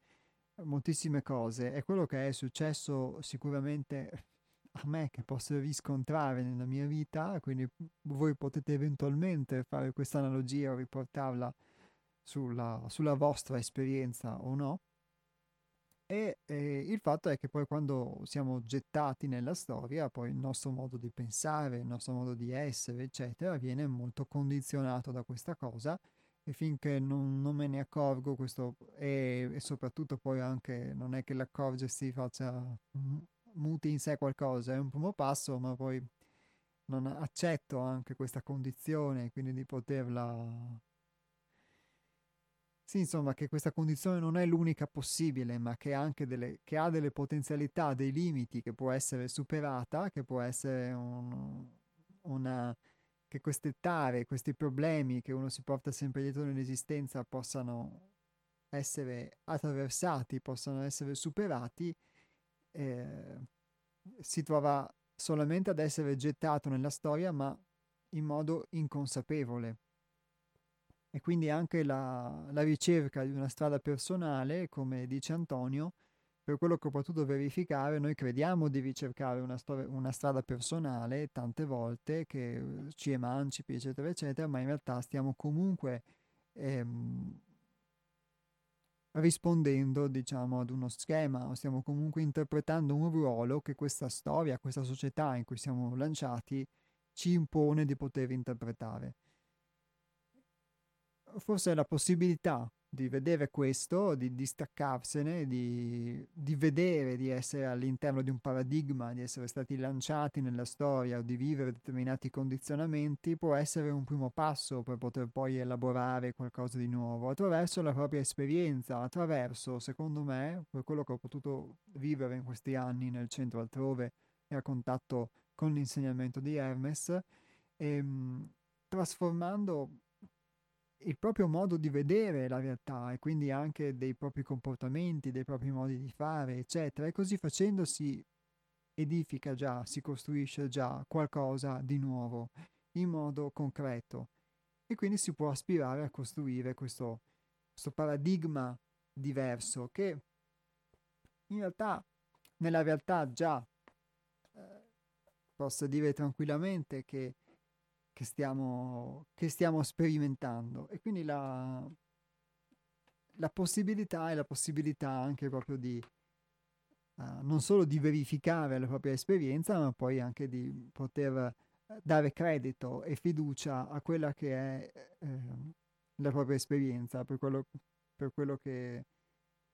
moltissime cose. È quello che è successo sicuramente a me che posso riscontrare nella mia vita, quindi voi potete eventualmente fare questa analogia o riportarla sulla, sulla vostra esperienza o no. E, e, il fatto è che poi quando siamo gettati nella storia, poi il nostro modo di pensare, il nostro modo di essere, eccetera, viene molto condizionato da questa cosa e finché non, non me ne accorgo questo e, e, soprattutto poi anche non è che l'accorgersi faccia muti in sé qualcosa, è un primo passo, ma poi non accetto anche questa condizione, quindi di poterla... Sì, insomma, che questa condizione non è l'unica possibile, ma che, delle, che ha delle potenzialità, dei limiti, che può essere superata, che può essere un, una... che queste tare, questi problemi che uno si porta sempre dietro nell'esistenza possano essere attraversati, possano essere superati eh, si trova solamente ad essere gettato nella storia, ma in modo inconsapevole. E quindi anche la, la ricerca di una strada personale, come dice Antonio, per quello che ho potuto verificare, noi crediamo di ricercare una, storia, una, strada personale tante volte che ci emancipi, eccetera, eccetera, ma in realtà stiamo comunque ehm, rispondendo, diciamo, ad uno schema, o stiamo comunque interpretando un ruolo che questa storia, questa società in cui siamo lanciati ci impone di poter interpretare. Forse la possibilità di vedere questo, di distaccarsene, di, di, vedere di essere all'interno di un paradigma, di essere stati lanciati nella storia o di vivere determinati condizionamenti, può essere un primo passo per poter poi elaborare qualcosa di nuovo attraverso la propria esperienza, attraverso, secondo me, per quello che ho potuto vivere in questi anni nel centro altrove e a contatto con l'insegnamento di Hermes, ehm, trasformando il proprio modo di vedere la realtà e quindi anche dei propri comportamenti, dei propri modi di fare, eccetera. E così facendo si edifica già, si costruisce già qualcosa di nuovo in modo concreto. E quindi si può aspirare a costruire questo, questo paradigma diverso che in realtà, nella realtà già eh, posso dire tranquillamente che che stiamo, che stiamo sperimentando. E quindi la, la possibilità è la possibilità anche proprio di uh, non solo di verificare la propria esperienza, ma poi anche di poter eh, dare credito e fiducia a quella che è eh, la propria esperienza per quello, per quello che,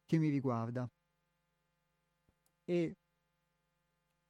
che mi riguarda. E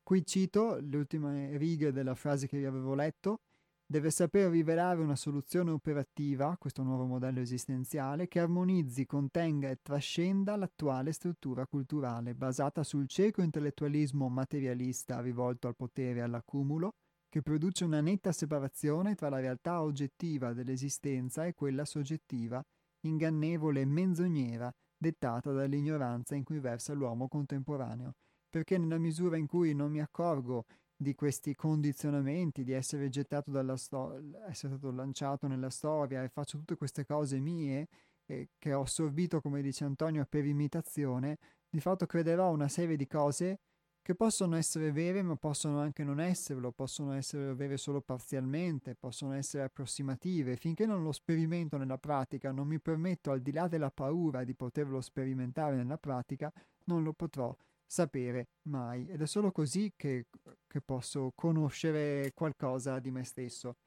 qui cito le ultime righe della frase che vi avevo letto deve saper rivelare una soluzione operativa, questo nuovo modello esistenziale, che armonizzi, contenga e trascenda l'attuale struttura culturale, basata sul cieco intellettualismo materialista rivolto al potere e all'accumulo, che produce una netta separazione tra la realtà oggettiva dell'esistenza e quella soggettiva, ingannevole e menzognera, dettata dall'ignoranza in cui versa l'uomo contemporaneo. Perché nella misura in cui non mi accorgo di questi condizionamenti, di essere gettato dalla storia, essere stato lanciato nella storia e faccio tutte queste cose mie eh, che ho assorbito, come dice Antonio, per imitazione, di fatto crederò una serie di cose che possono essere vere ma possono anche non esserlo, possono essere vere solo parzialmente, possono essere approssimative. Finché non lo sperimento nella pratica, non mi permetto, al di là della paura di poterlo sperimentare nella pratica, non lo potrò sapere mai ed è solo così che, che posso conoscere qualcosa di me stesso.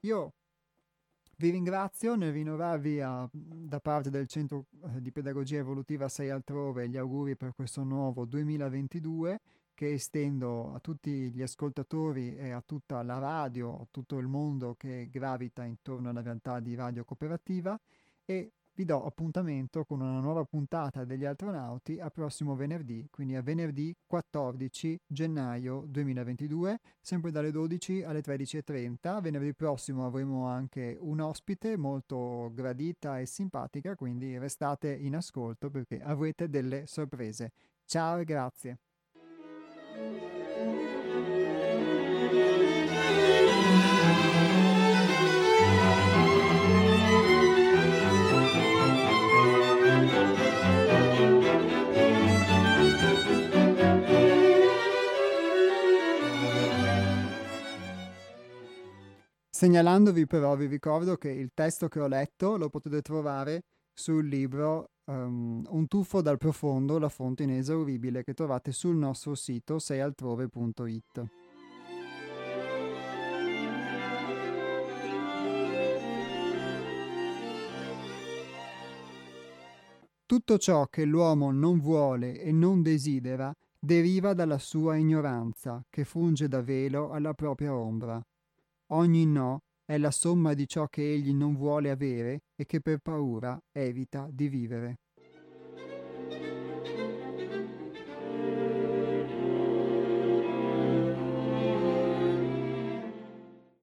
Io vi ringrazio nel rinnovarvi a, da parte del Centro eh, di Pedagogia Evolutiva 6 altrove gli auguri per questo nuovo 2022 che estendo a tutti gli ascoltatori e a tutta la radio, a tutto il mondo che gravita intorno alla realtà di Radio Cooperativa e vi do appuntamento con una nuova puntata degli astronauti a prossimo venerdì, quindi a venerdì 14 gennaio 2022, sempre dalle 12 alle 13.30. Venerdì prossimo avremo anche un ospite molto gradita e simpatica, quindi restate in ascolto perché avrete delle sorprese. Ciao e grazie. Segnalandovi però vi ricordo che il testo che ho letto lo potete trovare sul libro um, Un tuffo dal profondo, la fonte inesauribile che trovate sul nostro sito seialtrove.it. Tutto ciò che l'uomo non vuole e non desidera deriva dalla sua ignoranza, che funge da velo alla propria ombra. Ogni no è la somma di ciò che egli non vuole avere e che per paura evita di vivere.